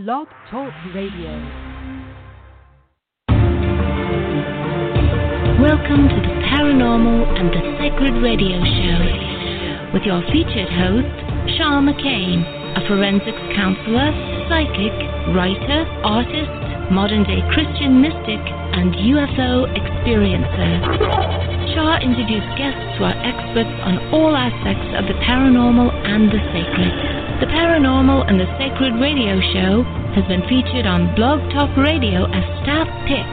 Blog Talk Radio. Welcome to the Paranormal and the Sacred Radio Show with your featured host, Shaw McCain, a forensics counselor, psychic, writer, artist, modern day Christian mystic, and UFO experiencer. Shaw introduced guests who are experts on all aspects of the paranormal and the sacred. The Paranormal and the Sacred Radio Show has been featured on Blog Talk Radio as staff pick.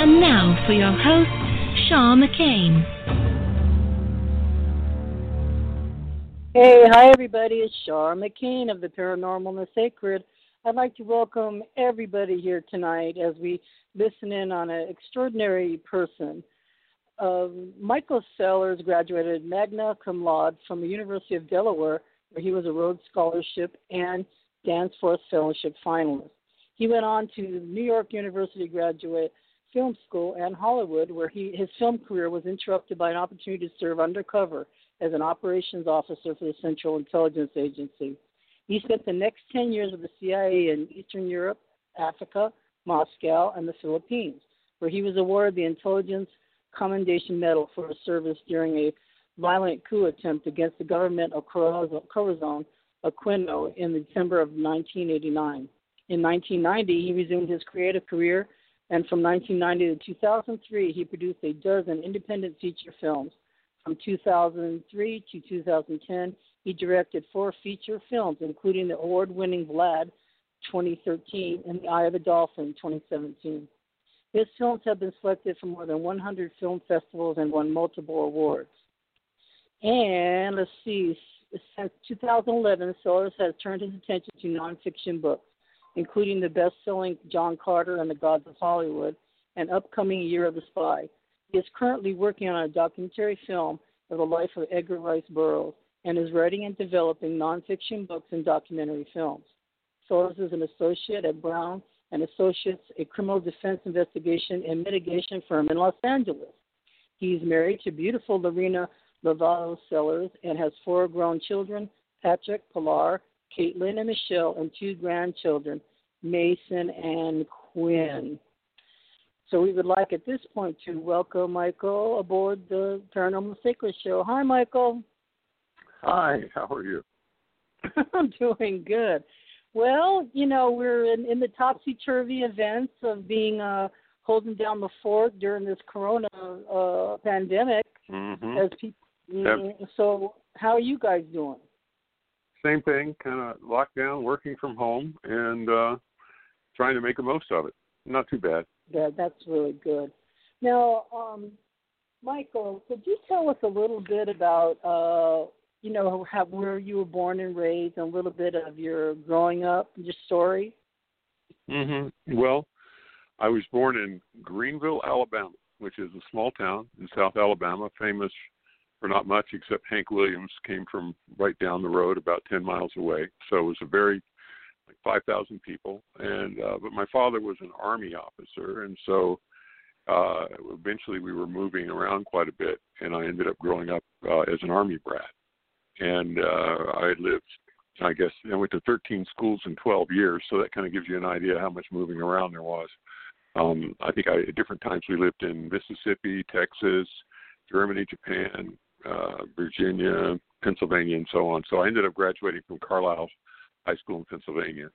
And now for your host, Shaw McCain. Hey, hi everybody. It's Shaw McCain of the Paranormal and the Sacred. I'd like to welcome everybody here tonight as we listen in on an extraordinary person. Uh, Michael Sellers graduated magna cum laude from the University of Delaware, where he was a Rhodes Scholarship and Danforth Fellowship finalist. He went on to New York University Graduate Film School and Hollywood, where he, his film career was interrupted by an opportunity to serve undercover as an operations officer for the Central Intelligence Agency. He spent the next 10 years with the CIA in Eastern Europe, Africa, Moscow, and the Philippines, where he was awarded the Intelligence Commendation Medal for his service during a violent coup attempt against the government of Corazon Aquino in December of 1989. In 1990, he resumed his creative career, and from 1990 to 2003, he produced a dozen independent feature films. From 2003 to 2010, he directed four feature films, including the award winning Vlad 2013 and The Eye of the Dolphin 2017. His films have been selected for more than 100 film festivals and won multiple awards. And let's see, since 2011, Sellers has turned his attention to nonfiction books, including the best selling John Carter and the Gods of Hollywood and upcoming Year of the Spy. He is currently working on a documentary film of the life of Edgar Rice Burroughs and is writing and developing nonfiction books and documentary films. Sellers is an associate at Brown and Associates, a criminal defense investigation and mitigation firm in Los Angeles. He's married to beautiful Lorena Llevado Sellers and has four grown children Patrick, Pilar, Caitlin, and Michelle, and two grandchildren, Mason and Quinn. So we would like at this point to welcome Michael aboard the Paranormal Sacred Show. Hi, Michael. Hi, how are you? I'm doing good. Well, you know, we're in, in the topsy turvy events of being uh, holding down the fort during this corona uh, pandemic. Mm-hmm. As people, Yep. so how are you guys doing? Same thing, kind of locked down, working from home, and uh trying to make the most of it. Not too bad. Yeah, that's really good. Now, um, Michael, could you tell us a little bit about, uh, you know, how, where you were born and raised, and a little bit of your growing up, your story? hmm Well, I was born in Greenville, Alabama, which is a small town in South Alabama, famous not much except Hank Williams came from right down the road, about ten miles away. So it was a very like five thousand people, and uh, but my father was an army officer, and so uh, eventually we were moving around quite a bit, and I ended up growing up uh, as an army brat, and uh, I lived. I guess I went to 13 schools in 12 years, so that kind of gives you an idea how much moving around there was. Um, I think I, at different times we lived in Mississippi, Texas, Germany, Japan, uh, Virginia, Pennsylvania, and so on. So I ended up graduating from Carlisle High School in Pennsylvania,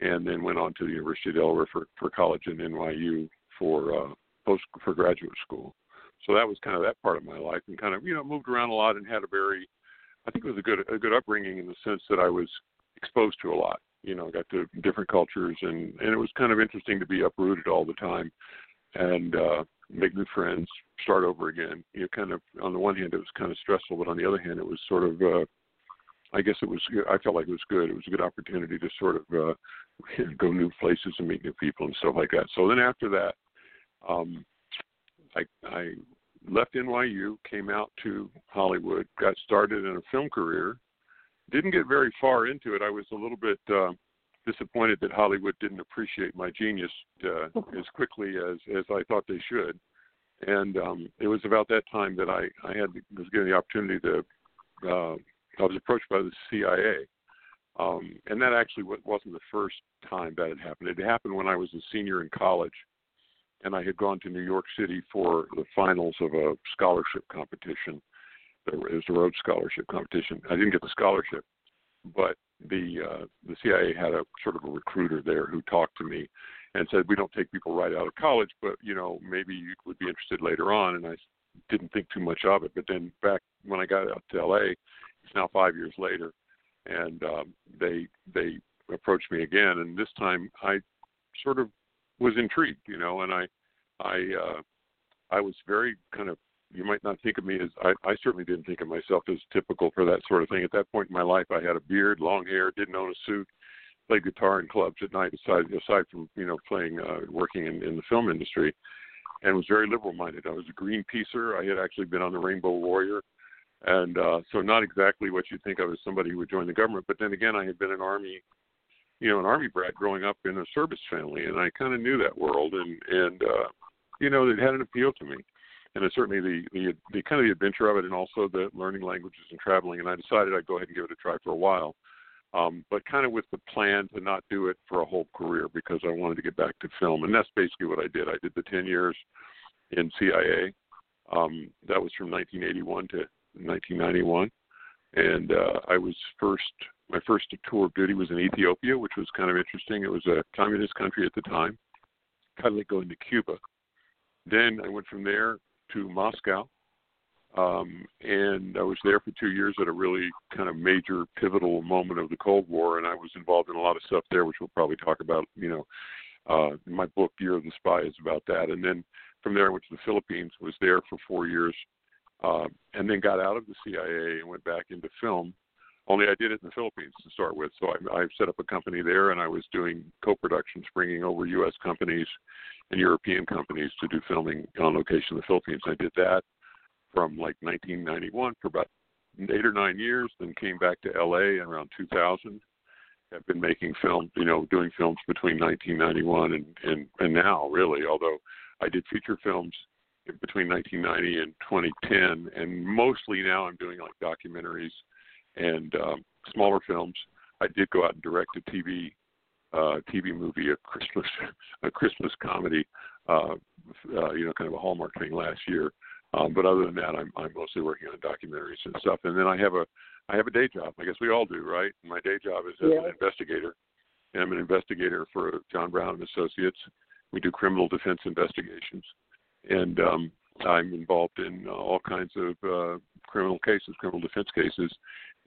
and then went on to the University of Delaware for, for college and NYU for uh, post for graduate school. So that was kind of that part of my life, and kind of you know moved around a lot and had a very, I think it was a good a good upbringing in the sense that I was exposed to a lot. You know, got to different cultures, and and it was kind of interesting to be uprooted all the time, and uh, make new friends, start over again. You know, kind of on the one hand it was kind of stressful, but on the other hand it was sort of. uh I guess it was. I felt like it was good. It was a good opportunity to sort of uh, go new places and meet new people and stuff like that. So then after that, um, I, I left NYU, came out to Hollywood, got started in a film career. Didn't get very far into it. I was a little bit uh, disappointed that Hollywood didn't appreciate my genius uh, as quickly as as I thought they should. And um, it was about that time that I I had was given the opportunity to. Uh, I was approached by the CIA Um, and that actually wasn't the first time that had happened. It happened when I was a senior in college, and I had gone to New York City for the finals of a scholarship competition. It was a Rhodes Scholarship competition. I didn't get the scholarship, but the uh, the CIA had a sort of a recruiter there who talked to me and said, "We don't take people right out of college, but you know maybe you would be interested later on." And I didn't think too much of it. But then back when I got out to LA, it's now five years later, and um, they they approached me again, and this time I sort of was intrigued, you know, and I I uh, I was very kind of you might not think of me as I, I certainly didn't think of myself as typical for that sort of thing. At that point in my life, I had a beard, long hair, didn't own a suit, played guitar in clubs at night aside aside from you know playing uh, working in, in the film industry, and was very liberal minded. I was a Greenpeacer. I had actually been on the Rainbow Warrior, and uh, so not exactly what you think of as somebody who would join the government. But then again, I had been an army, you know, an army brat growing up in a service family, and I kind of knew that world, and and uh, you know, it had an appeal to me. And it's certainly the, the the kind of the adventure of it, and also the learning languages and traveling. And I decided I'd go ahead and give it a try for a while um, but kind of with the plan to not do it for a whole career because I wanted to get back to film, and that's basically what I did. I did the 10 years in CIA. Um, that was from 1981 to 1991, and uh, I was first. My first tour of duty was in Ethiopia, which was kind of interesting. It was a communist country at the time, kind of like going to Cuba. Then I went from there to Moscow, um, and I was there for two years at a really kind of major pivotal moment of the Cold War, and I was involved in a lot of stuff there, which we'll probably talk about. You know, uh, my book Year of the Spy is about that, and then from there I went to the Philippines, was there for four years, uh, and then got out of the CIA and went back into film. Only I did it in the Philippines to start with, so I, I set up a company there, and I was doing co-productions, bringing over U.S. companies and European companies to do filming on location in the Philippines. I did that from like 1991 for about eight or nine years, then came back to LA around 2000. I've been making films, you know, doing films between 1991 and and and now, really. Although I did feature films between 1990 and 2010, and mostly now I'm doing like documentaries and um, smaller films. I did go out and direct a TV uh, TV movie, a Christmas a Christmas comedy, uh, uh, you know, kind of a Hallmark thing last year. Um, but other than that, I'm I'm mostly working on documentaries and stuff. And then I have a I have a day job. I guess we all do, right? My day job is as yeah. an investigator. And I'm an investigator for John Brown and Associates. We do criminal defense investigations, and um, I'm involved in uh, all kinds of uh, criminal cases, criminal defense cases,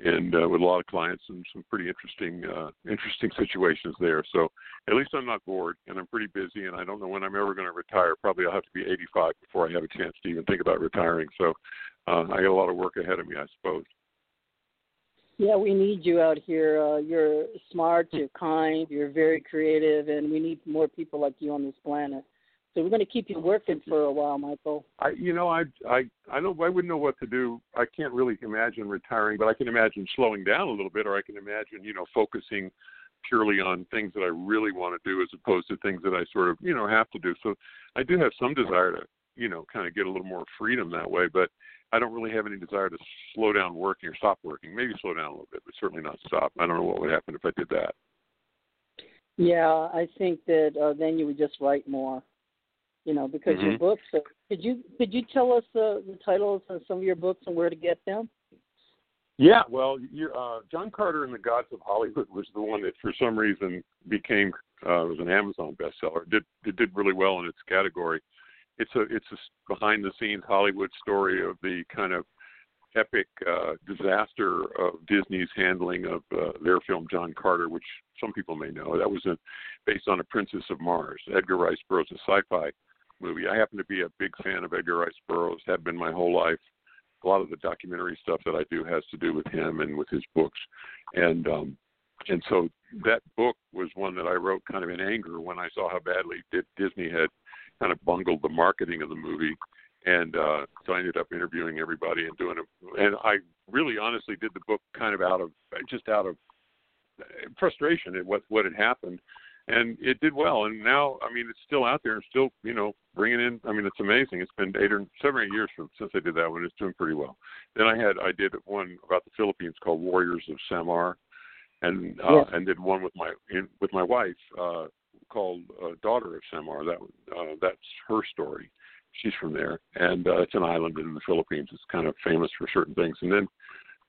and uh, with a lot of clients and some pretty interesting uh, interesting situations there. So at least I'm not bored, and I'm pretty busy, and I don't know when I'm ever going to retire. Probably I'll have to be 85 before I have a chance to even think about retiring. So uh, I got a lot of work ahead of me, I suppose. Yeah, we need you out here. Uh, you're smart, you're kind, you're very creative, and we need more people like you on this planet. So we're going to keep you working for a while, Michael. I, you know, I, I, I don't, I wouldn't know what to do. I can't really imagine retiring, but I can imagine slowing down a little bit, or I can imagine, you know, focusing purely on things that I really want to do as opposed to things that I sort of, you know, have to do. So I do have some desire to, you know, kind of get a little more freedom that way, but I don't really have any desire to slow down working or stop working. Maybe slow down a little bit, but certainly not stop. I don't know what would happen if I did that. Yeah, I think that uh, then you would just write more you know, because mm-hmm. your books. Are, could you could you tell us uh, the titles of some of your books and where to get them? Yeah, well, uh, John Carter and the Gods of Hollywood was the one that, for some reason, became uh, was an Amazon bestseller. It did it did really well in its category. It's a it's a behind the scenes Hollywood story of the kind of epic uh, disaster of Disney's handling of uh, their film John Carter, which some people may know. That was a, based on a Princess of Mars. Edgar Rice Burroughs, a sci-fi movie. I happen to be a big fan of Edgar Rice Burroughs, have been my whole life. A lot of the documentary stuff that I do has to do with him and with his books. And um and so that book was one that I wrote kind of in anger when I saw how badly Disney had kind of bungled the marketing of the movie. And uh, so I ended up interviewing everybody and doing it. And I really honestly did the book kind of out of just out of frustration at what what had happened and it did well. And now, I mean, it's still out there and still, you know, bringing in. I mean, it's amazing. It's been eight or seven or eight years from, since I did that one. It's doing pretty well. Then I had I did one about the Philippines called Warriors of Samar, and uh, yes. and did one with my in, with my wife uh, called uh, Daughter of Samar. That uh, that's her story. She's from there, and uh, it's an island in the Philippines. It's kind of famous for certain things. And then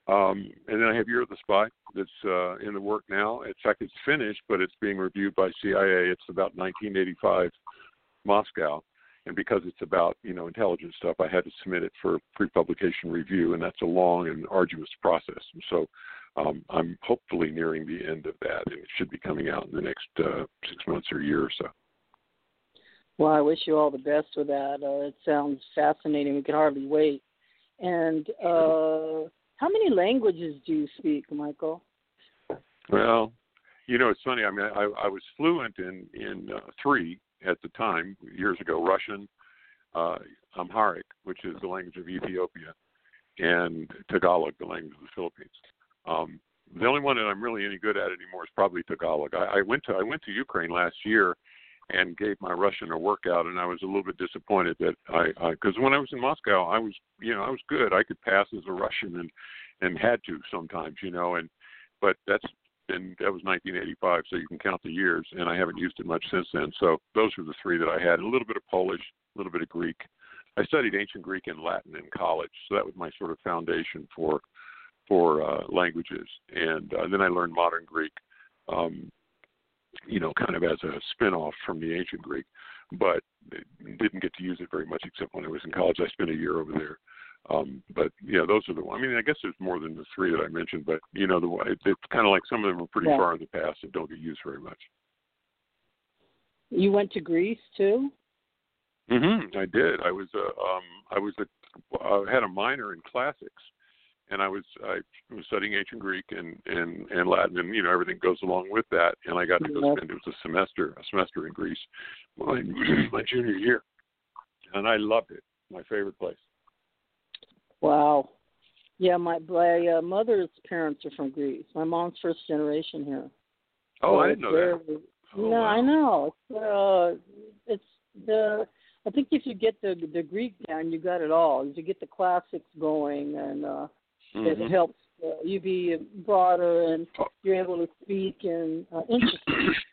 um, and then I have Year of the Spy that's uh, in the work now. In fact, it's finished, but it's being reviewed by CIA. It's about 1985 Moscow, and because it's about you know intelligence stuff, I had to submit it for pre-publication review, and that's a long and arduous process. And so um, I'm hopefully nearing the end of that, and it should be coming out in the next uh, six months or a year or so. Well, I wish you all the best with that. Uh, it sounds fascinating. We can hardly wait. And uh, how many languages do you speak, Michael? Well, you know, it's funny. I mean, I, I was fluent in in uh, three at the time years ago: Russian, uh, Amharic, which is the language of Ethiopia, and Tagalog, the language of the Philippines. Um, the only one that I'm really any good at anymore is probably Tagalog. I, I went to I went to Ukraine last year and gave my Russian a workout, and I was a little bit disappointed that I because when I was in Moscow, I was you know I was good. I could pass as a Russian and and had to sometimes, you know, and but that's and that was 1985, so you can count the years, and I haven't used it much since then. So those were the three that I had. A little bit of Polish, a little bit of Greek. I studied ancient Greek and Latin in college, so that was my sort of foundation for for uh, languages, and uh, then I learned modern Greek. Um, you know, kind of as a spin-off from the ancient Greek, but didn't get to use it very much except when I was in college. I spent a year over there. Um, but yeah, those are the. I mean, I guess there's more than the three that I mentioned, but you know, the it's kind of like some of them are pretty yeah. far in the past and don't get used very much. You went to Greece too. Mhm. I did. I was a. Um, I was a. I had a minor in classics, and I was I was studying ancient Greek and and and Latin, and you know everything goes along with that. And I got to go spend it was a semester a semester in Greece, my my junior year, and I loved it. My favorite place. Wow. Yeah, my my uh, mother's parents are from Greece. My mom's first generation here. Oh, so I didn't know that. Oh, no, wow. I know. Uh, it's the. I think if you get the the Greek down, you got it all. If you get the classics going, and uh, mm-hmm. it helps uh, you be broader, and you're able to speak and uh, interesting.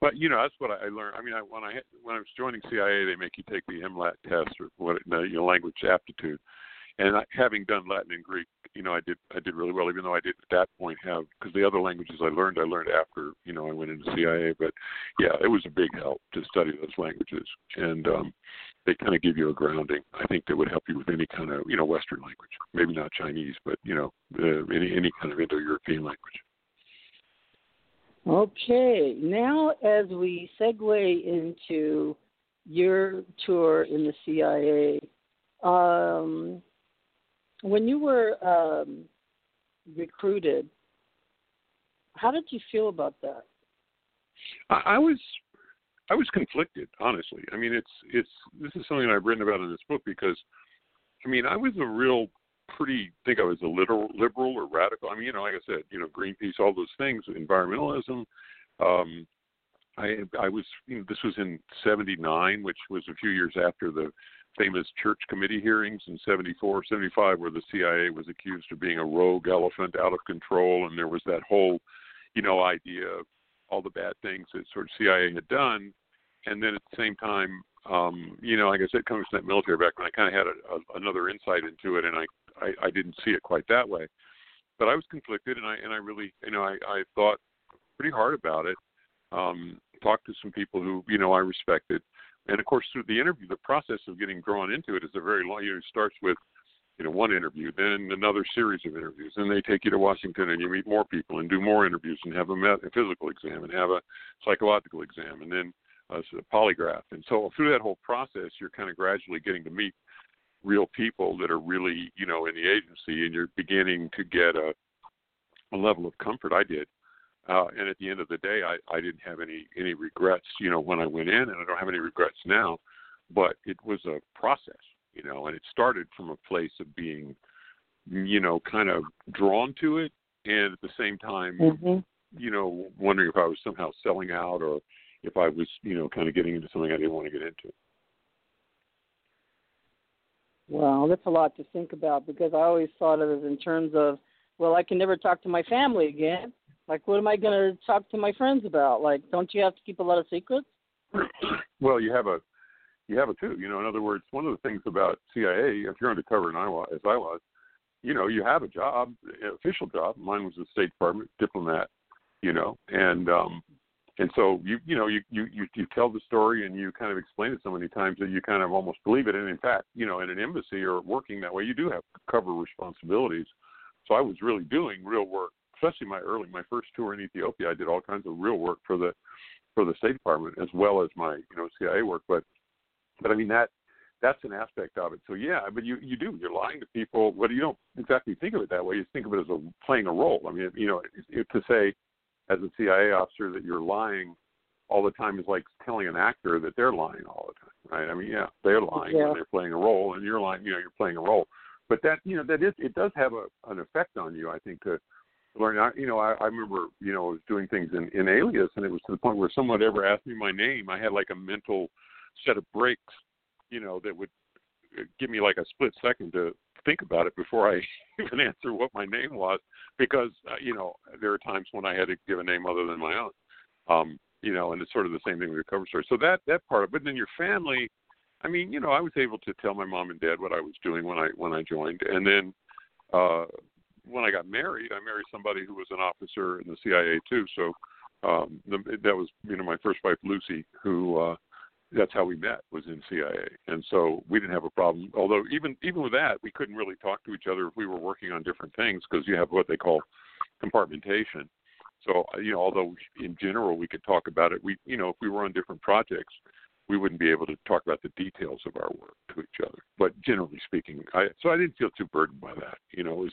Well, you know, that's what I learned. I mean, I, when I when I was joining CIA, they make you take the MLAT test or what, the, you know, language aptitude and I, having done Latin and Greek, you know, I did I did really well, even though I didn't at that point have because the other languages I learned I learned after you know I went into CIA. But yeah, it was a big help to study those languages, and um, they kind of give you a grounding. I think that would help you with any kind of you know Western language, maybe not Chinese, but you know uh, any any kind of Indo-European language. Okay, now as we segue into your tour in the CIA, um, when you were um, recruited, how did you feel about that? I, I was I was conflicted, honestly. I mean, it's it's this is something I've written about in this book because, I mean, I was a real pretty think I was a literal liberal or radical. I mean, you know, like I said, you know, Greenpeace, all those things, environmentalism. Um, I I was you know this was in '79, which was a few years after the famous church committee hearings in 74, 75, where the CIA was accused of being a rogue elephant out of control, and there was that whole, you know, idea of all the bad things that sort of CIA had done, and then at the same time, um, you know, like I said, coming from that military background, I kind of had a, a, another insight into it, and I, I I didn't see it quite that way, but I was conflicted, and I and I really, you know, I I thought pretty hard about it. Um, talked to some people who you know I respected and of course through the interview the process of getting drawn into it is a very long you know it starts with you know one interview then another series of interviews then they take you to washington and you meet more people and do more interviews and have a, met, a physical exam and have a psychological exam and then a, a polygraph. And so through that whole process you're kind of gradually getting to meet real people that are really you know in the agency and you're beginning to get a a level of comfort. I did uh, and at the end of the day, I, I didn't have any any regrets, you know, when I went in, and I don't have any regrets now. But it was a process, you know, and it started from a place of being, you know, kind of drawn to it, and at the same time, mm-hmm. you know, wondering if I was somehow selling out or if I was, you know, kind of getting into something I didn't want to get into. Well, that's a lot to think about because I always thought of it in terms of, well, I can never talk to my family again Like, what am I going to talk to my friends about? Like, don't you have to keep a lot of secrets? Well, you have a you have a too. You know, in other words, one of the things about CIA, if you're undercover in Iowa, as I was, you know, you have a job, official job. Mine was the State Department diplomat. You know, and um, and so you you know you you you, you tell the story and you kind of explain it so many times that you kind of almost believe it. And in fact, you know, in an embassy or working that way, you do have cover responsibilities. So I was really doing real work, especially my early my first tour in Ethiopia. I did all kinds of real work for the for the State Department as well as my you know CIA work. But but I mean that that's an aspect of it. So yeah, but you you do you're lying to people. But you don't exactly think of it that way. You think of it as a playing a role. I mean, you know, it, to say as a CIA officer that you're lying all the time is like telling an actor that they're lying all the time, right? I mean, yeah, they're lying yeah. when they're playing a role, and you're lying. You know, you're playing a role. But that you know that is it does have a an effect on you. I think to learn. I, you know, I, I remember you know I was doing things in in Alias, and it was to the point where someone ever asked me my name, I had like a mental set of brakes, you know, that would uh, give me like a split second to think about it before I even answer what my name was, because uh, you know there are times when I had to give a name other than my own. Um, you know, and it's sort of the same thing with your cover story. So that that part of, but then your family. I mean, you know, I was able to tell my mom and dad what I was doing when I when I joined, and then uh when I got married, I married somebody who was an officer in the CIA too. So um the, that was you know my first wife Lucy, who uh that's how we met was in CIA, and so we didn't have a problem. Although even even with that, we couldn't really talk to each other if we were working on different things because you have what they call compartmentation. So you know, although in general we could talk about it, we you know if we were on different projects, we wouldn't be able to talk about the details of our work to each other. But generally speaking, I so I didn't feel too burdened by that. You know, it was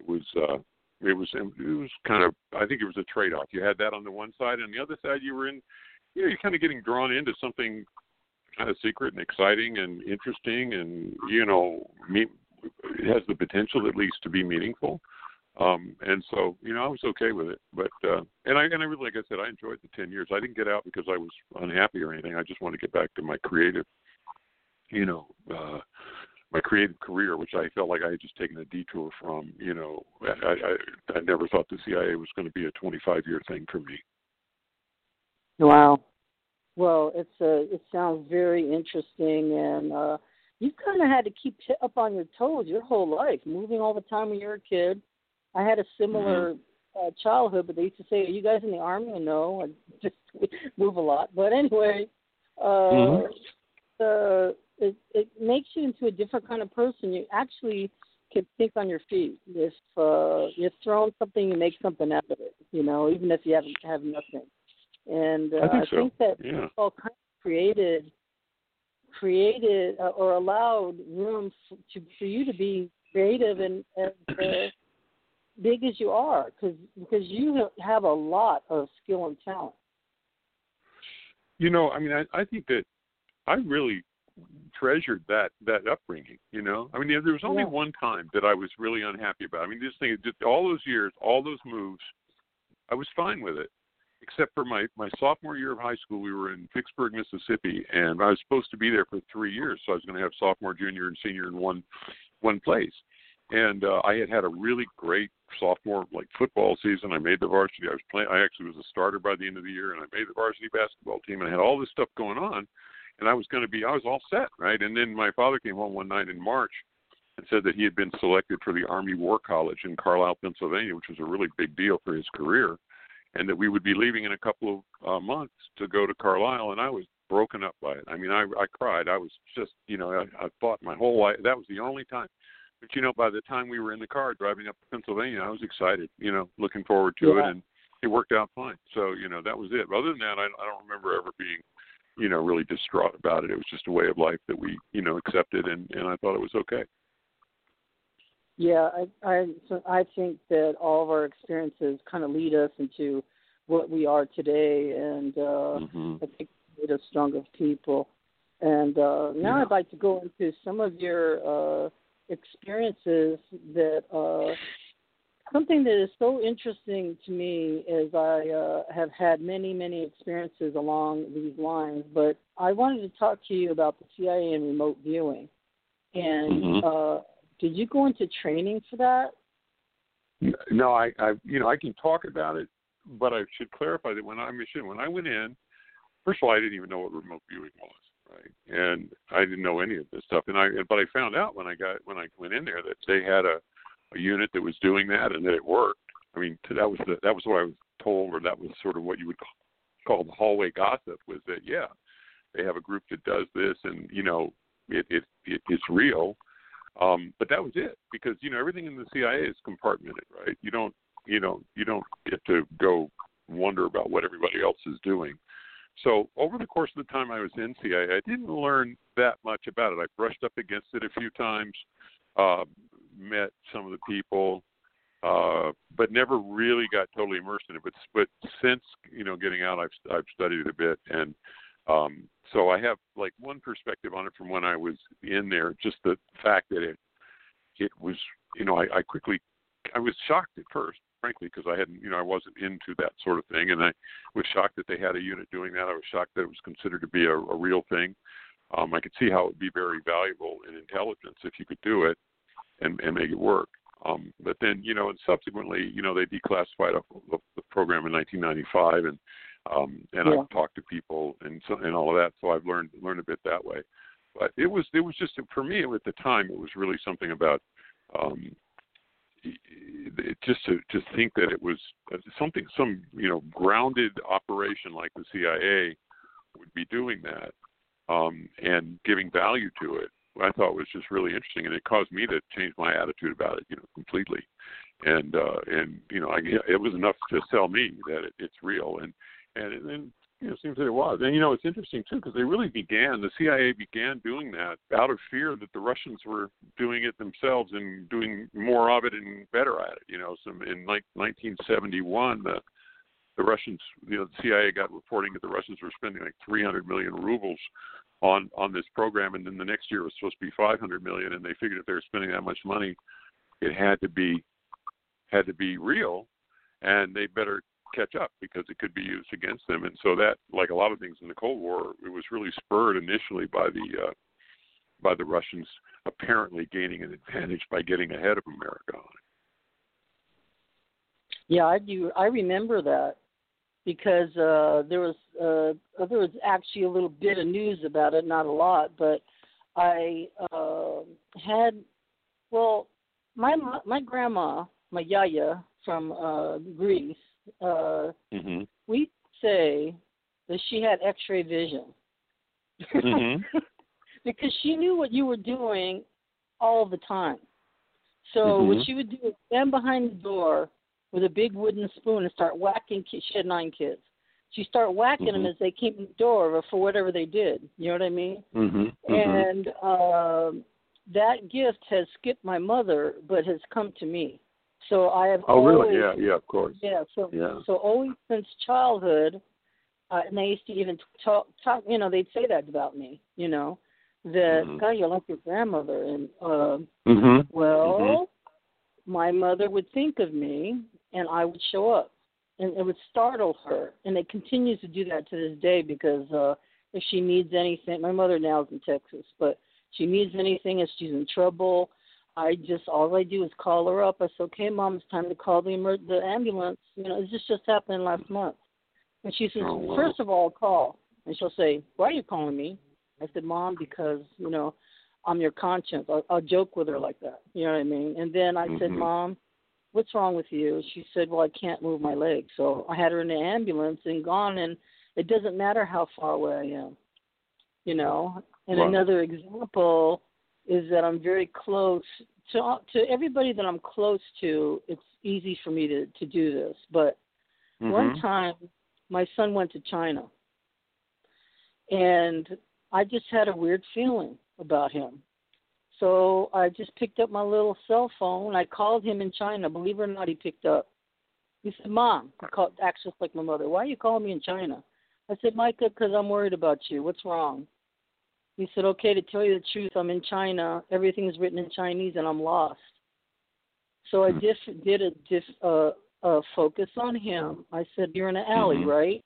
it was uh, it was it was kind of I think it was a trade off. You had that on the one side, and the other side you were in you know, you're kind of getting drawn into something kind of secret and exciting and interesting, and you know, me, it has the potential at least to be meaningful. Um, and so, you know, I was okay with it. But uh, and I and I really, like I said, I enjoyed the ten years. I didn't get out because I was unhappy or anything. I just wanted to get back to my creative, you know, uh, my creative career, which I felt like I had just taken a detour from. You know, I I, I never thought the CIA was going to be a 25 year thing for me. Wow. Well, it's uh, it sounds very interesting, and uh, you've kind of had to keep up on your toes your whole life, moving all the time when you were a kid. I had a similar mm-hmm. uh, childhood, but they used to say, "Are you guys in the army?" And no, I just move a lot. But anyway, uh, mm-hmm. uh, it it makes you into a different kind of person. You actually can think on your feet. If uh, you're throwing something, you make something out of it. You know, even if you haven't have nothing and uh, I think, I think that yeah. all kind of created created uh, or allowed room f- to for you to be creative and as uh, big as you are because because you have a lot of skill and talent. You know, I mean, I, I think that I really treasured that that upbringing. You know, I mean, there was only yeah. one time that I was really unhappy about. I mean, just think, just all those years, all those moves, I was fine with it except for my my sophomore year of high school, we were in Vicksburg, Mississippi, and I was supposed to be there for three years, so I was going to have sophomore, junior, and senior in one one place. And uh, I had had a really great sophomore like football season. I made the varsity. I was playing. I actually was a starter by the end of the year, and I made the varsity basketball team. And I had all this stuff going on, and I was going to be. I was all set, right? And then my father came home one night in March and said that he had been selected for the Army War College in Carlisle, Pennsylvania, which was a really big deal for his career and that we would be leaving in a couple of uh, months to go to Carlisle, and I was broken up by it. I mean, I I cried. I was just, you know, I, I thought my whole life that was the only time. But you know, by the time we were in the car driving up to Pennsylvania, I was excited. You know, looking forward to yeah. it, and it worked out fine. So you know, that was it. But other than that, I, I don't remember ever being, you know, really distraught about it. It was just a way of life that we, you know, accepted, and and I thought it was okay. Yeah, I I so I think that all of our experiences kind of lead us into what we are today, and uh, mm-hmm. I think made us stronger people. And uh, now yeah. I'd like to go into some of your uh, experiences that uh, something that is so interesting to me is I uh, have had many, many experiences along these lines, but I wanted to talk to you about the CIA and remote viewing. And mm-hmm. uh, did you go into training for that? No, I, I, you know, I can talk about it but I should clarify that when I mentioned when I went in, first of all, I didn't even know what remote viewing was, right? And I didn't know any of this stuff. And I but I found out when I got when I went in there that they had a, a unit that was doing that and that it worked. I mean, that was the that was what I was told, or that was sort of what you would call the hallway gossip. Was that yeah, they have a group that does this, and you know, it it, it it's real. Um, but that was it because you know everything in the CIA is compartmented, right? You don't you know you don't get to go wonder about what everybody else is doing. So over the course of the time I was in CIA, I didn't learn that much about it. I brushed up against it a few times, uh, met some of the people, uh, but never really got totally immersed in it. But but since you know getting out, I've I've studied it a bit, and um, so I have like one perspective on it from when I was in there. Just the fact that it it was you know I, I quickly I was shocked at first, frankly, because I hadn't you know I wasn't into that sort of thing, and I was shocked that they had a unit doing that. I was shocked that it was considered to be a, a real thing. Um, I could see how it would be very valuable in intelligence if you could do it and, and make it work. Um, but then, you know, and subsequently, you know, they declassified the, the program in 1995, and um, and yeah. I've talked to people and so and all of that. So I've learned learned a bit that way. But it was it was just for me at the time it was really something about um, it, just to just think that it was something some you know grounded operation like the CIA would be doing that um, and giving value to it I thought was just really interesting, and it caused me to change my attitude about it, you know, completely. And uh, and you know, I, it was enough to sell me that it, it's real, and and then you know, it seems that it was. And you know, it's interesting too because they really began. The CIA began doing that out of fear that the Russians were doing it themselves and doing more of it and better at it. You know, some in like 1971, the the Russians, you know, the CIA got reporting that the Russians were spending like 300 million rubles on on this program, and then the next year it was supposed to be 500 million, and they figured if they were spending that much money, it had to be had to be real, and they better catch up because it could be used against them. And so that, like a lot of things in the Cold War, it was really spurred initially by the uh, by the Russians apparently gaining an advantage by getting ahead of America on it. Yeah, I do. I remember that because uh, there was uh, there was actually a little bit of news about it, not a lot, but I uh, had well, my my grandma, my yaya from uh, Greece, uh, mm-hmm. we say that she had X-ray vision mm-hmm. because she knew what you were doing all the time. So mm-hmm. what she would do is stand behind the door with a big wooden spoon and start whacking kids. She had nine kids. She start whacking mm-hmm. them as they came in the door or for whatever they did. You know what I mean? Mm-hmm. And um, that gift has skipped my mother, but has come to me. So I have. Oh, always, really? Yeah, yeah, of course. Yeah. So, yeah. so always since childhood, uh, and they used to even talk, talk. You know, they'd say that about me. You know, that mm-hmm. God, you're like your grandmother, and uh, mm-hmm. well, mm-hmm. my mother would think of me and I would show up, and it would startle her. And it continues to do that to this day because uh, if she needs anything, my mother now is in Texas, but she needs anything, if she's in trouble, I just all I do is call her up. I say, "Okay, mom, it's time to call the emer- the ambulance." You know, this just happened last month, and she says, oh, wow. first of all, call." And she'll say, "Why are you calling me?" I said, "Mom, because you know." I'm your conscience. I'll, I'll joke with her like that. You know what I mean? And then I mm-hmm. said, Mom, what's wrong with you? She said, well, I can't move my leg. So I had her in the ambulance and gone, and it doesn't matter how far away I am, you know. And wow. another example is that I'm very close to to everybody that I'm close to. It's easy for me to to do this, but mm-hmm. one time my son went to China, and I just had a weird feeling about him. So I just picked up my little cell phone. I called him in China. Believe it or not, he picked up. He said, "Mom," he called, acts just like my mother. Why are you calling me in China? I said, "Micah, because I'm worried about you. What's wrong?" He said, "Okay, to tell you the truth, I'm in China. Everything's written in Chinese, and I'm lost." So I just hmm. did a diff, uh, uh, focus on him. I said, "You're in an alley, mm-hmm. right?"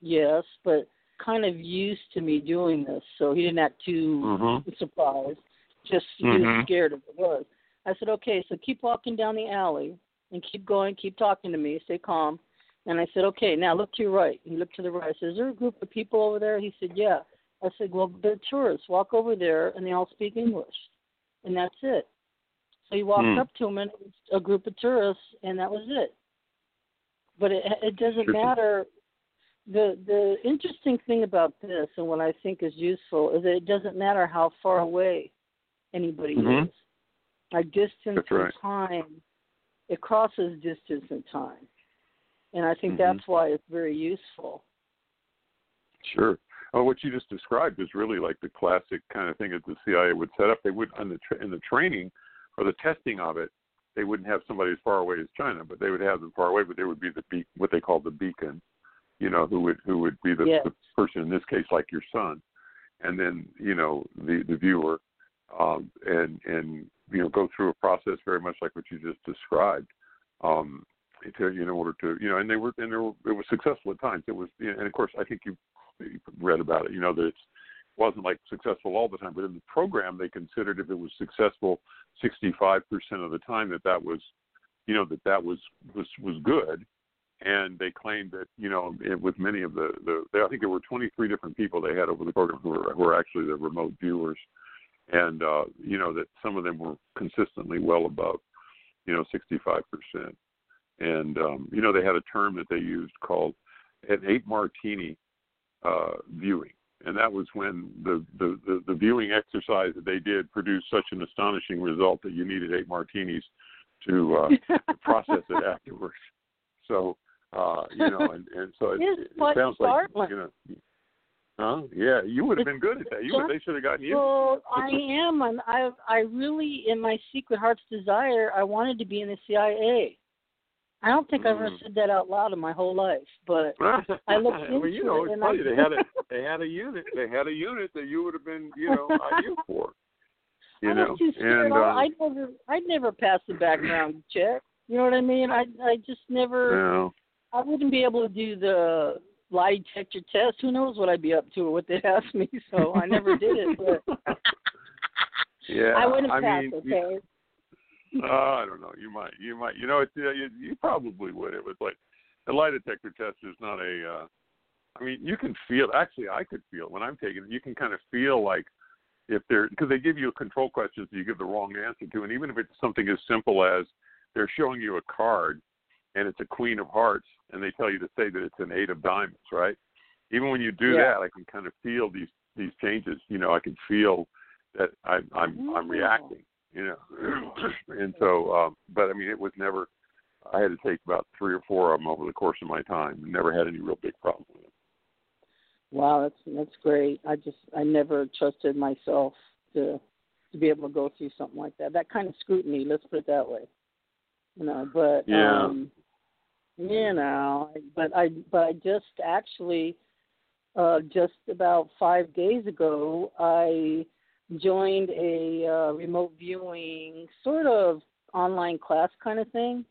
Yes, but kind of used to me doing this, so he didn't act too mm-hmm. surprised just mm-hmm. scared of it was. I said, okay, so keep walking down the alley and keep going, keep talking to me, stay calm. And I said, okay, now look to your right. He looked to the right. I said, is there a group of people over there? He said, yeah. I said, well, they're tourists. Walk over there, and they all speak English, and that's it. So he walked Hmm. up to him, and it was a group of tourists, and that was it. But it it doesn't matter. The the interesting thing about this, and what I think is useful, is that it doesn't matter how far away anybody Mhm. is. Like distance That's right. and time, it crosses distance and time, and I think Mhm. that's why it's very useful. Sure. Well, what you just described is really like the classic kind of thing that the CIA would set up. They would in the tra- in the training or the testing of it, they wouldn't have somebody as far away as China, but they would have them far away. But there would be the be- what they call the beacon, you know, who would who would be the, Yes. the person in this case, like your son, and then you know the the viewer, um, and and you know go through a process very much like what you just described. Um, to, in order to you know, and they were and they were, it was successful at times. It was, and of course, I think you you read about it. You know that it wasn't like successful all the time, but in the program they considered if it was successful 65% of the time that that was, you know, that that was was was good. And they claimed that you know it, with many of the the I think there were 23 different people they had over the program who were who were actually the remote viewers, and uh, you know that some of them were consistently well above, you know, 65 percent. And um, you know they had a term that they used called an eight martini uh, viewing, and that was when the, the the the viewing exercise that they did produced such an astonishing result that you needed eight martinis to uh, to process it afterwards. So uh, you know, and, and so it, it sounds like you know. Huh? Yeah, you would have been good at that. You would, they should have gotten you. Well, I am, and I I really, in my secret heart's desire, I wanted to be in the CIA. I don't think I've ever Mm. said that out loud in my whole life, but I looked well, you into know, it it's funny. I- They had a they had a unit. They had a unit that you would have been, you know, ideal for. You I know, too scared. and I uh, I'd never, I'd never pass the background check. You know what I mean? I, I just never. no. I wouldn't be able to do the lie detector test. Who knows what I'd be up to or what they'd ask me? So I never did it. But yeah, I wouldn't I pass. mean, okay. Uh, I don't know. You might. You might. You know, it, you, you probably would. It was like the lie detector test is not a. Uh, I mean, you can feel. Actually, I could feel when I'm taking it. You can kind of feel like if they're because they give you control questions that you give the wrong answer to, and even if it's something as simple as they're showing you a card and it's a queen of hearts, and they tell you to say that it's an eight of diamonds, right? Even when you do Yeah. that, I can kind of feel these these changes. You know, I can feel that I, I'm I'm Oh. reacting you know. and so, um, but I mean, it was never. I had to take about three or four of them over the course of my time. Never had any real big problem with it. Wow, that's that's great. I just I never trusted myself to to be able to go through something like that. That kind of scrutiny, let's put it that way. You know, but Yeah. um you know, but I but I just actually uh just about 5 days ago I joined a uh, remote viewing sort of online class kind of thing,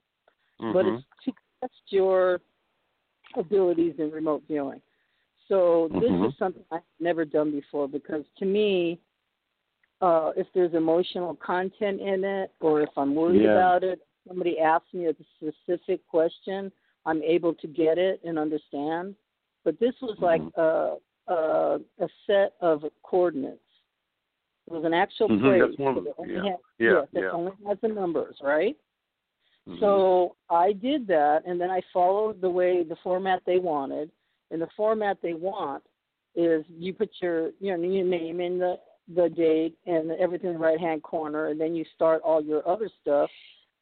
but Mhm. it's to test your abilities in remote viewing. So this Mhm. is something I've never done before because to me, uh, if there's emotional content in it, or if I'm worried Yeah. about it, somebody asks me a specific question, I'm able to get it and understand. But this was like Mhm. a, a a set of coordinates. It was an actual Mhm, place. that's one of that only yeah. had- Yeah, yes, that yeah. only has the numbers, right? Mhm. So I did that, and then I followed the way the format they wanted. And the format they want is you put your you know your name in the the date and everything in the right hand corner, and then you start all your other stuff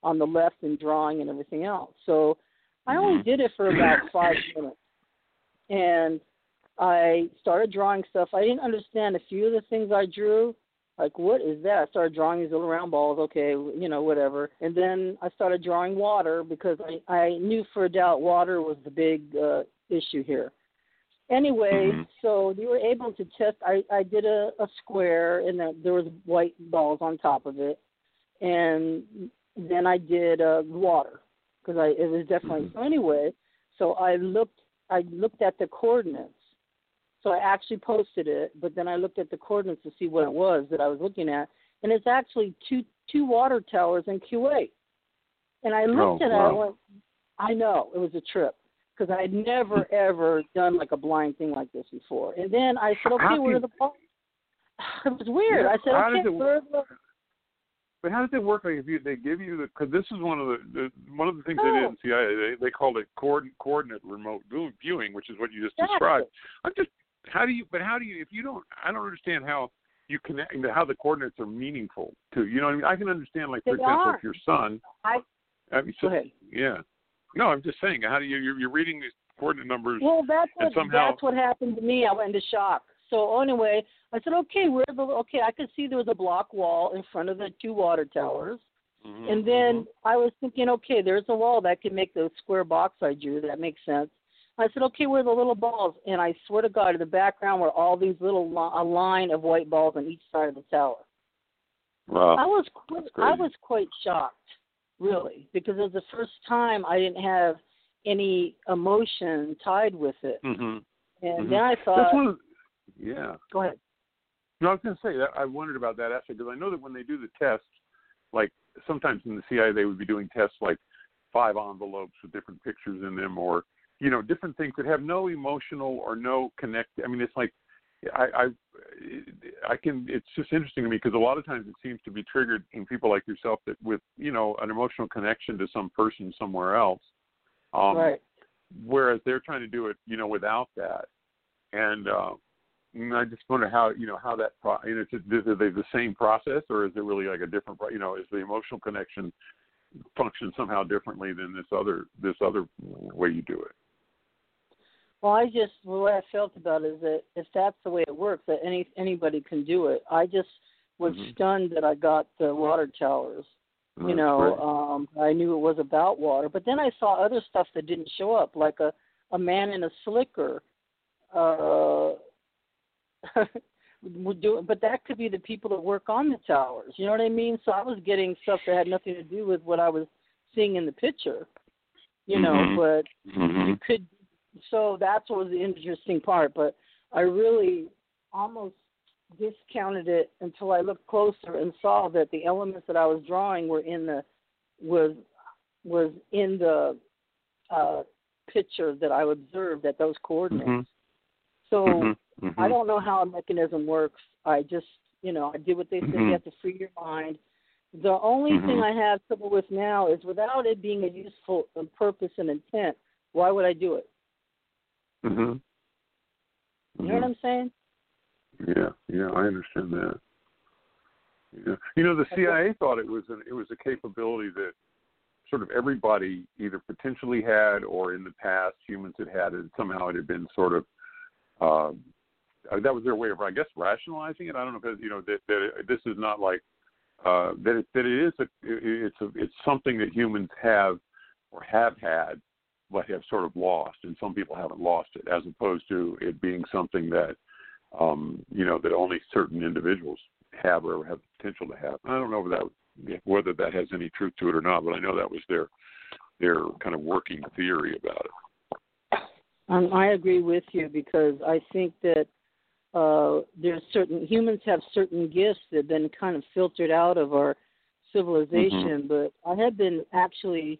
on the left and drawing and everything else. So I only Mhm. did it for about five minutes, and I started drawing stuff. I didn't understand a few of the things I drew. Like, what is that? I started drawing these little round balls. Okay, you know, whatever. And then I started drawing water because I I knew for a doubt water was the big uh, issue here. Anyway, Mhm. so you were able to test. I I did a, a square and the, there was white balls on top of it, and then I did uh, water because I it was definitely Mhm. so anyway. So I looked I looked at the coordinates. So I actually posted it, but then I looked at the coordinates to see what it was that I was looking at, and it's actually two two water towers in Kuwait. And I looked Oh, at it, I went, I know it was a trip. because I had never ever done like a blind thing like this before. And then I said, okay, where are the balls? It was weird. I said, okay, where are the But how does it work? Like if you they give you the because this is one of the, the one of the things they did Oh. in CIA. They they called it coordinate coordinate remote viewing, which is what you just described. I'm just how do you? But how do you? If you don't, I don't understand how you connect how the coordinates are meaningful to you know. what I mean, I can understand like for They example, are. if your son. I I mean, go so- ahead. Yeah. No, I'm just saying. How do you? You're, you're reading these coordinate numbers. Well, that's what somehow- that's what happened to me. I went into shock. So anyway, I said, okay, where the okay? I could see there was a block wall in front of the two water towers, Mhm, and then mhm. I was thinking, okay, there's a wall that can make the square box I drew. That makes sense. I said, okay, where are the little balls? And I swear to God, in the background were all these little a line of white balls on each side of the tower. wow. I was quite, I was quite shocked, really, because it was the first time I didn't have any emotion tied with it. Mhm. And Mhm. then I thought, That's one. Of, yeah. go ahead. No, I was going to say that I wondered about that aspect because I know that when they do the tests, like sometimes in the CIA they would be doing tests like five envelopes with different pictures in them, or you know different things that have no emotional or no connect. I mean, it's like I I I can. It's just interesting to me because a lot of times it seems to be triggered in people like yourself that with you know an emotional connection to some person somewhere else. Um, right. whereas they're trying to do it, you know, without that. And, uh, I just wonder how, you know, how that, pro- you know, is it, are they the same process or is it really like a different, you know, is the emotional connection function somehow differently than this other, this other way you do it? Well, I just the way I felt about it is that if that's the way it works, that any anybody can do it. I just was Mhm. stunned that I got the water towers. You know, um, I knew it was about water, but then I saw other stuff that didn't show up, like a a man in a slicker. Uh, would do, but that could be the people that work on the towers. You know what I mean? So I was getting stuff that had nothing to do with what I was seeing in the picture. You know, Mhm. but Mhm. you could so that's what was the interesting part but i really almost discounted it until i looked closer and saw that the elements that i was drawing were in the was was in the uh picture that i observed at those coordinates Mhm. so Mhm. Mhm. i don't know how a mechanism works i just you know i did what they said Mhm. you have to free your mind the only thing Mhm. i have trouble with now is without it being a useful purpose and intent why would i do it Mhm. You know what Mhm. I'm saying? Yeah, yeah, I understand that. Yeah. You know, the CIA thought it was an it was a capability that sort of everybody either potentially had or in the past humans had had and Somehow it had been sort of uh, that was their way of, I guess, rationalizing it. I don't know because you know that, that this is not like uh, that. It, that it is a it's a it's something that humans have or have had but have sort of lost, and some people haven't lost it, as opposed to it being something that um, you know that only certain individuals have or have the potential to have. I don't know whether that whether that has any truth to it or not, but I know that was their their kind of working theory about it. Um, I agree with you because I think that uh, there's certain humans have certain gifts that have been kind of filtered out of our civilization. But I have been actually,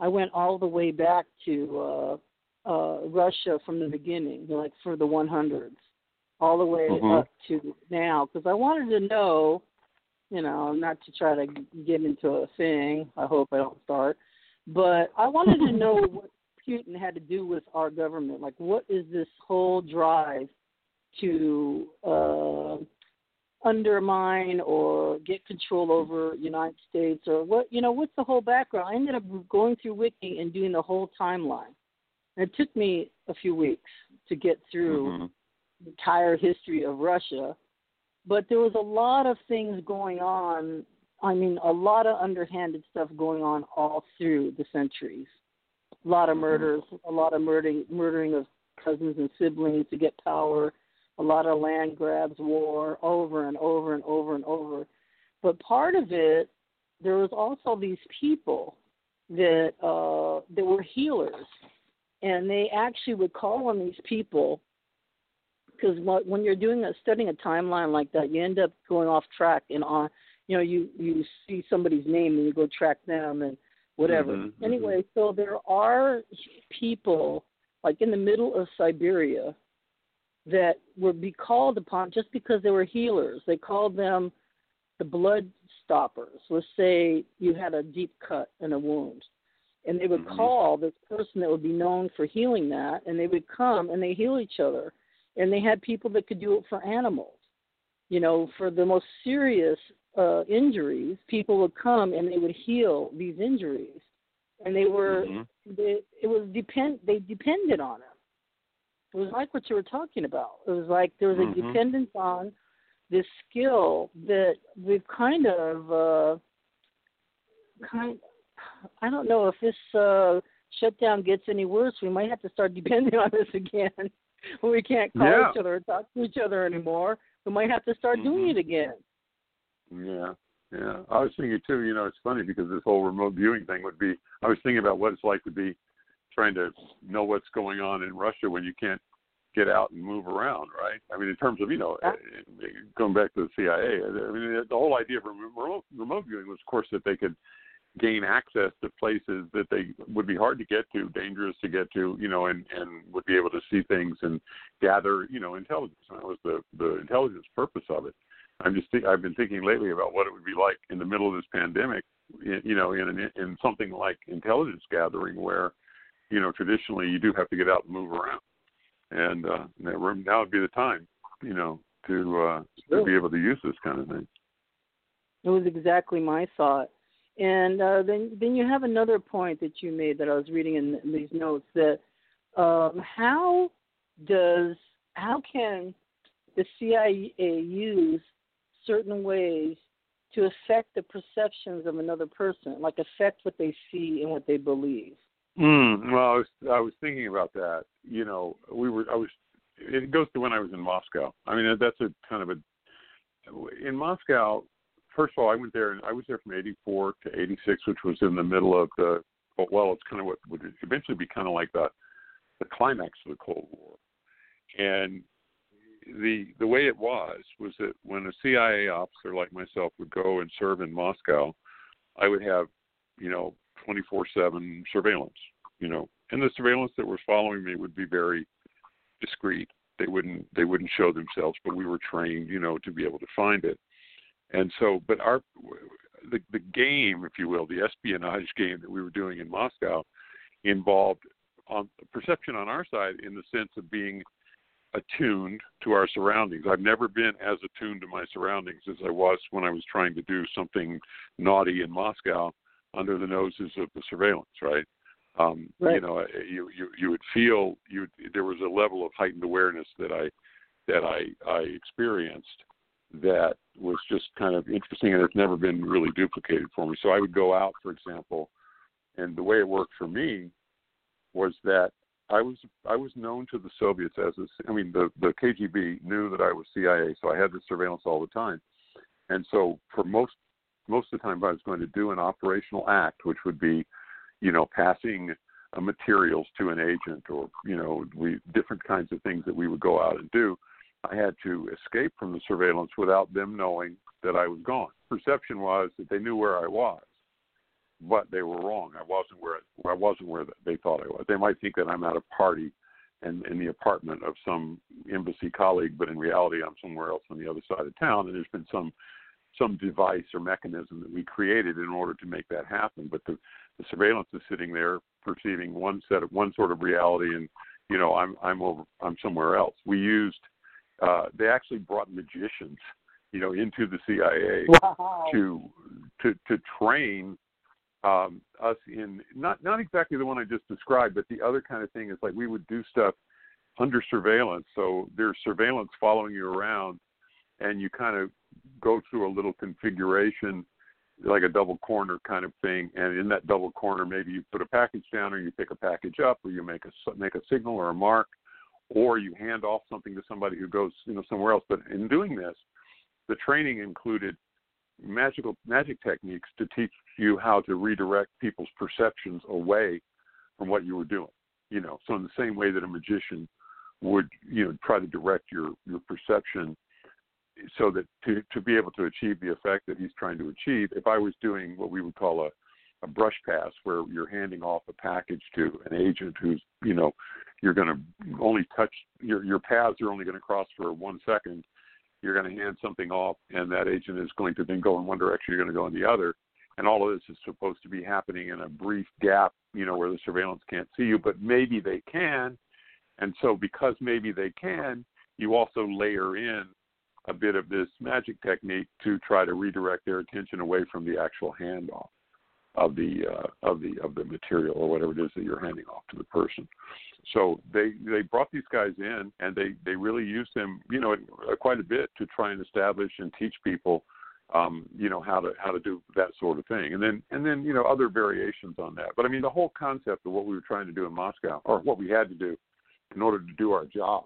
I went all the way back to uh, uh, Russia from the beginning, like for the 100s, all the way Mhm. up to now, because I wanted to know, you know, not to try to get into a thing. I hope I don't start, but I wanted to know what Putin had to do with our government. Like, what is this whole drive to uh, undermine or get control over United States, or what? You know, what's the whole background? I ended up going through Wiki and doing the whole timeline. And it took me a few weeks to get through Mhm. the entire history of Russia, but there was a lot of things going on. I mean, a lot of underhanded stuff going on all through the centuries. A lot of Mhm. murders, a lot of murdering, murdering of cousins and siblings to get power, a lot of land grabs, war, over and over and over and over. But part of it, there was also these people that uh, that were healers, and they actually would call on these people because when you're doing a studying a timeline like that, you end up going off track and on. You know, you you see somebody's name and you go track them and whatever. Mhm, mhm. Anyway, so there are people like in the middle of Siberia, that would be called upon just because they were healers. They called them the blood stoppers. Let's say you had a deep cut and a wound. And they would mm-hmm. call this person that would be known for healing that, and they would come and they heal each other. And they had people that could do it for animals. You know, for the most serious uh, injuries, people would come and they would heal these injuries. And they were, mm-hmm. they, it was depend, they depended on it. It was like what you were talking about. It was like there was a mm-hmm. dependence on this skill that we've kind of uh, kind. I don't know if this uh, shutdown gets any worse. We might have to start depending on this again. we can't call yeah. each other or talk to each other anymore, we might have to start mm-hmm. doing it again. Yeah, yeah. I was thinking too. You know, it's funny because this whole remote viewing thing would be. I was thinking about what it's like to be trying to know what's going on in Russia when you can't get out and move around, right? I mean, in terms of you know, going back to the CIA, I mean, the whole idea of remote, remote viewing was, of course, that they could gain access to places that they would be hard to get to, dangerous to get to, you know, and and would be able to see things and gather, you know, intelligence. And that was the the intelligence purpose of it. I'm just think, I've been thinking lately about what it would be like in the middle of this pandemic, you know, in an, in something like intelligence gathering where you know, traditionally you do have to get out and move around, and uh, now would be the time, you know, to uh, to be able to use this kind of thing. It was exactly my thought, and uh, then then you have another point that you made that I was reading in, in these notes that um, how does how can the CIA use certain ways to affect the perceptions of another person, like affect what they see and what they believe? Mm, well, I was I was thinking about that. You know, we were I was. It goes to when I was in Moscow. I mean, that's a kind of a. In Moscow, first of all, I went there and I was there from '84 to '86, which was in the middle of the. Well, it's kind of what would eventually be kind of like the, the climax of the Cold War, and the the way it was was that when a CIA officer like myself would go and serve in Moscow, I would have, you know, 24/7 surveillance, you know, and the surveillance that was following me would be very discreet. They wouldn't they wouldn't show themselves, but we were trained, you know, to be able to find it. And so, but our the the game, if you will, the espionage game that we were doing in Moscow, involved on perception on our side in the sense of being attuned to our surroundings. I've never been as attuned to my surroundings as I was when I was trying to do something naughty in Moscow under the noses of the surveillance, right? Um, right. You know, you, you you would feel you there was a level of heightened awareness that I that I I experienced that was just kind of interesting, and it's never been really duplicated for me. So I would go out, for example, and the way it worked for me was that I was I was known to the Soviets as a, I mean the the KGB knew that I was CIA, so I had the surveillance all the time, and so for most most of the time if I was going to do an operational act, which would be, you know, passing uh, materials to an agent or you know we different kinds of things that we would go out and do. I had to escape from the surveillance without them knowing that I was gone. Perception was that they knew where I was, but they were wrong. I wasn't where I wasn't where they thought I was. They might think that I'm at a party and in the apartment of some embassy colleague, but in reality, I'm somewhere else on the other side of town. And there's been some some device or mechanism that we created in order to make that happen. But the, the surveillance is sitting there perceiving one set of one sort of reality, and you know I'm I'm over I'm somewhere else. We used uh, they actually brought magicians, you know, into the CIA wow. to to to train um, us in not not exactly the one I just described, but the other kind of thing is like we would do stuff under surveillance. So there's surveillance following you around, and you kind of go through a little configuration like a double corner kind of thing and in that double corner maybe you put a package down or you pick a package up or you make a make a signal or a mark or you hand off something to somebody who goes you know somewhere else. But in doing this the training included magical magic techniques to teach you how to redirect people's perceptions away from what you were doing you know. So in the same way that a magician would you know try to direct your your perception so that to to be able to achieve the effect that he's trying to achieve, if I was doing what we would call a a brush pass where you're handing off a package to an agent who's you know you're going to only touch your your paths are only going to cross for one second. You're going to hand something off, and that agent is going to then go in one direction. You're going to go in the other, and all of this is supposed to be happening in a brief gap, you know, where the surveillance can't see you, but maybe they can, and so because maybe they can, you also layer in a bit of this magic technique to try to redirect their attention away from the actual handoff of the uh, of the of the material or whatever it is that you're handing off to the person. So they they brought these guys in and they they really used them you know quite a bit to try and establish and teach people um, you know how to how to do that sort of thing and then and then you know other variations on that. But I mean the whole concept of what we were trying to do in Moscow or what we had to do in order to do our job.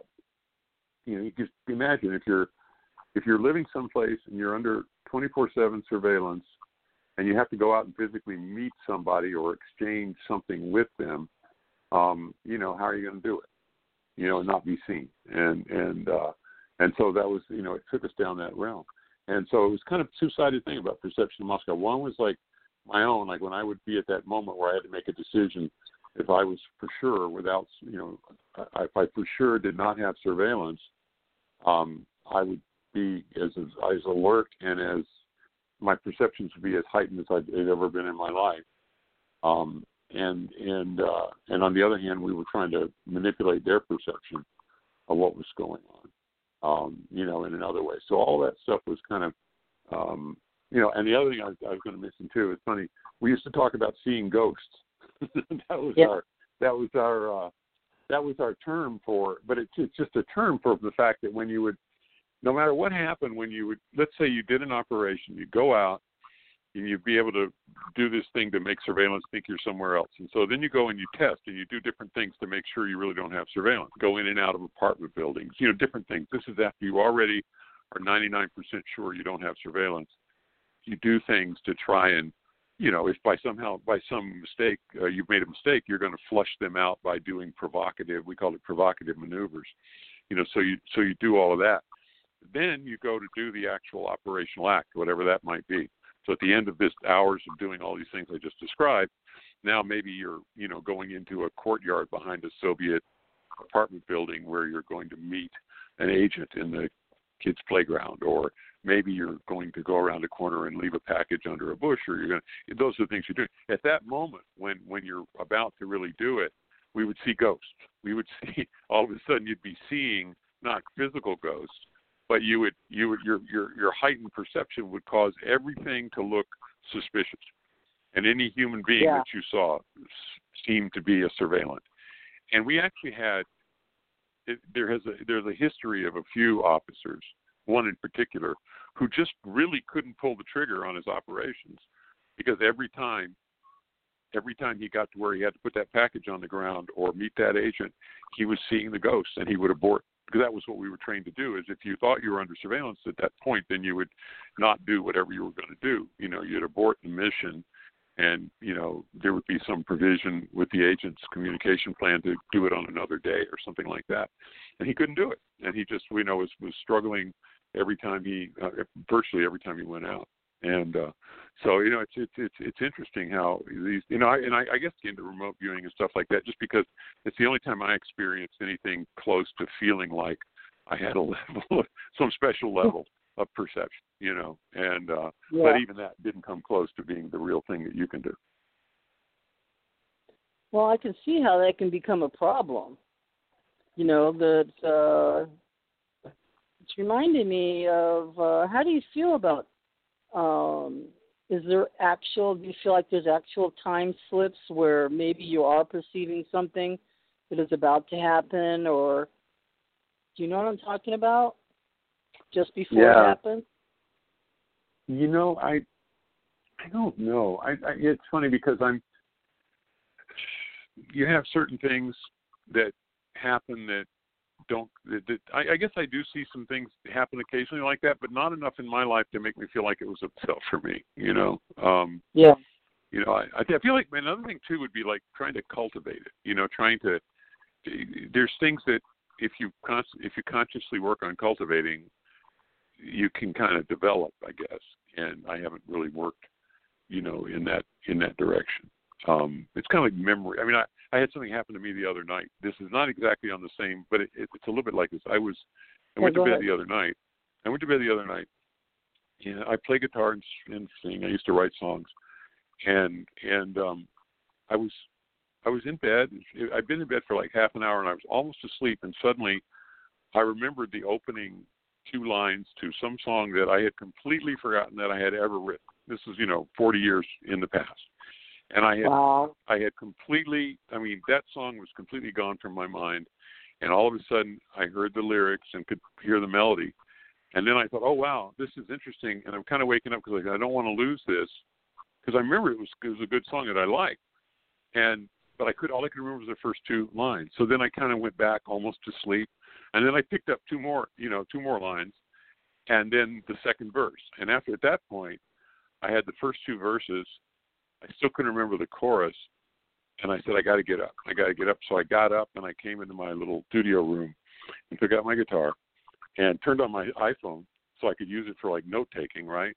You know, you just imagine if you're if you're living someplace and you're under 24/7 surveillance and you have to go out and physically meet somebody or exchange something with them, um, you know, how are you going to do it? You know, and not be seen. And and uh, and so that was, you know, it took us down that realm. And so it was kind of two sided thing about perception of Moscow. One was like my own, like when I would be at that moment where I had to make a decision if I was for sure without, you know, if I for sure did not have surveillance, um, I would be as, as as alert and as my perceptions would be as heightened as I'd, I'd ever been in my life. Um, and and uh, and on the other hand, we were trying to manipulate their perception of what was going on, um, you know, in another way. So all that stuff was kind of, um, you know. And the other thing I, I was going to mention too, it's funny. We used to talk about seeing ghosts. that was yeah. our that was our uh, that was our term for, but it's, it's just a term for the fact that when you would no matter what happened when you would let's say you did an operation you go out and you'd be able to do this thing to make surveillance think you're somewhere else. And so then you go and you test and you do different things to make sure you really don't have surveillance. Go in and out of apartment buildings you know different things. This is after you already are 99% sure you don't have surveillance. You do things to try and you know if by somehow by some mistake uh, you've made a mistake you're going to flush them out by doing provocative we call it provocative maneuvers. You know so you so you do all of that then you go to do the actual operational act, whatever that might be. So at the end of this hours of doing all these things I just described, now maybe you're you know going into a courtyard behind a Soviet apartment building where you're going to meet an agent in the kids playground or maybe you're going to go around a corner and leave a package under a bush or you're going to those are the things you're doing at that moment when when you're about to really do it we would see ghosts we would see all of a sudden you'd be seeing not physical ghosts but you would you would your your your heightened perception would cause everything to look suspicious, and any human being yeah. that you saw seemed to be a surveillant. And we actually had it, there has a there's a history of a few officers, one in particular, who just really couldn't pull the trigger on his operations because every time every time he got to where he had to put that package on the ground or meet that agent, he was seeing the ghosts and he would abort because that was what we were trained to do. Is if you thought you were under surveillance at that point, then you would not do whatever you were going to do. You know, you'd abort the mission, and you know there would be some provision with the agent's communication plan to do it on another day or something like that. And he couldn't do it, and he just we know was was struggling every time he uh, virtually every time he went out and uh so you know it's it's it's it's interesting how these you know I, and I, I guess into remote viewing and stuff like that just because it's the only time I experienced anything close to feeling like I had a level some special level of perception you know? And uh yeah. but even that didn't come close to being the real thing that you can do. Well I can see how that can become a problem. You know that uh it's reminding me of uh how do you feel about um, is there actual? Do you feel like there's actual time slips where maybe you are perceiving something that is about to happen, or do you know what I'm talking about? Just before yeah. it happens. You know, I I don't know. I, I it's funny because I'm. You have certain things that happen that don't. I, I guess I do see some things happen occasionally like that, but not enough in my life to make me feel like it was upset for me. You know. Um, yeah. You know, I, I feel like another thing too would be like trying to cultivate it. You know, trying to. There's things that if you con- if you consciously work on cultivating, you can kind of develop, I guess. And I haven't really worked, you know, in that in that direction. Um, it's kind of like memory. I mean, I I had something happen to me the other night. This is not exactly on the same, but it, it, it's a little bit like this. I was I went to bed ahead. the other night. I went to bed the other night. And I play guitar and, and sing. I used to write songs, and and um, I was I was in bed. I'd been in bed for like half an hour, and I was almost asleep. And suddenly, I remembered the opening two lines to some song that I had completely forgotten that I had ever written. This is you know 40 years in the past, and I had Wow. I had completely, I mean, that song was completely gone from my mind. And all of a sudden, I heard the lyrics and could hear the melody. And then I thought, oh, wow, this is interesting. And I'm kind of waking up because I don't want to lose this because I remember it was, it was a good song that I liked. And, but I could, all I could remember was the first two lines. So then I kind of went back almost to sleep. And then I picked up two more, you know, two more lines and then the second verse. And after, at that point, I had the first two verses. I still couldn't remember the chorus and I said, I got to get up. I got to get up. So I got up and I came into my little studio room and took out my guitar and turned on my iPhone so I could use it for like note taking, right?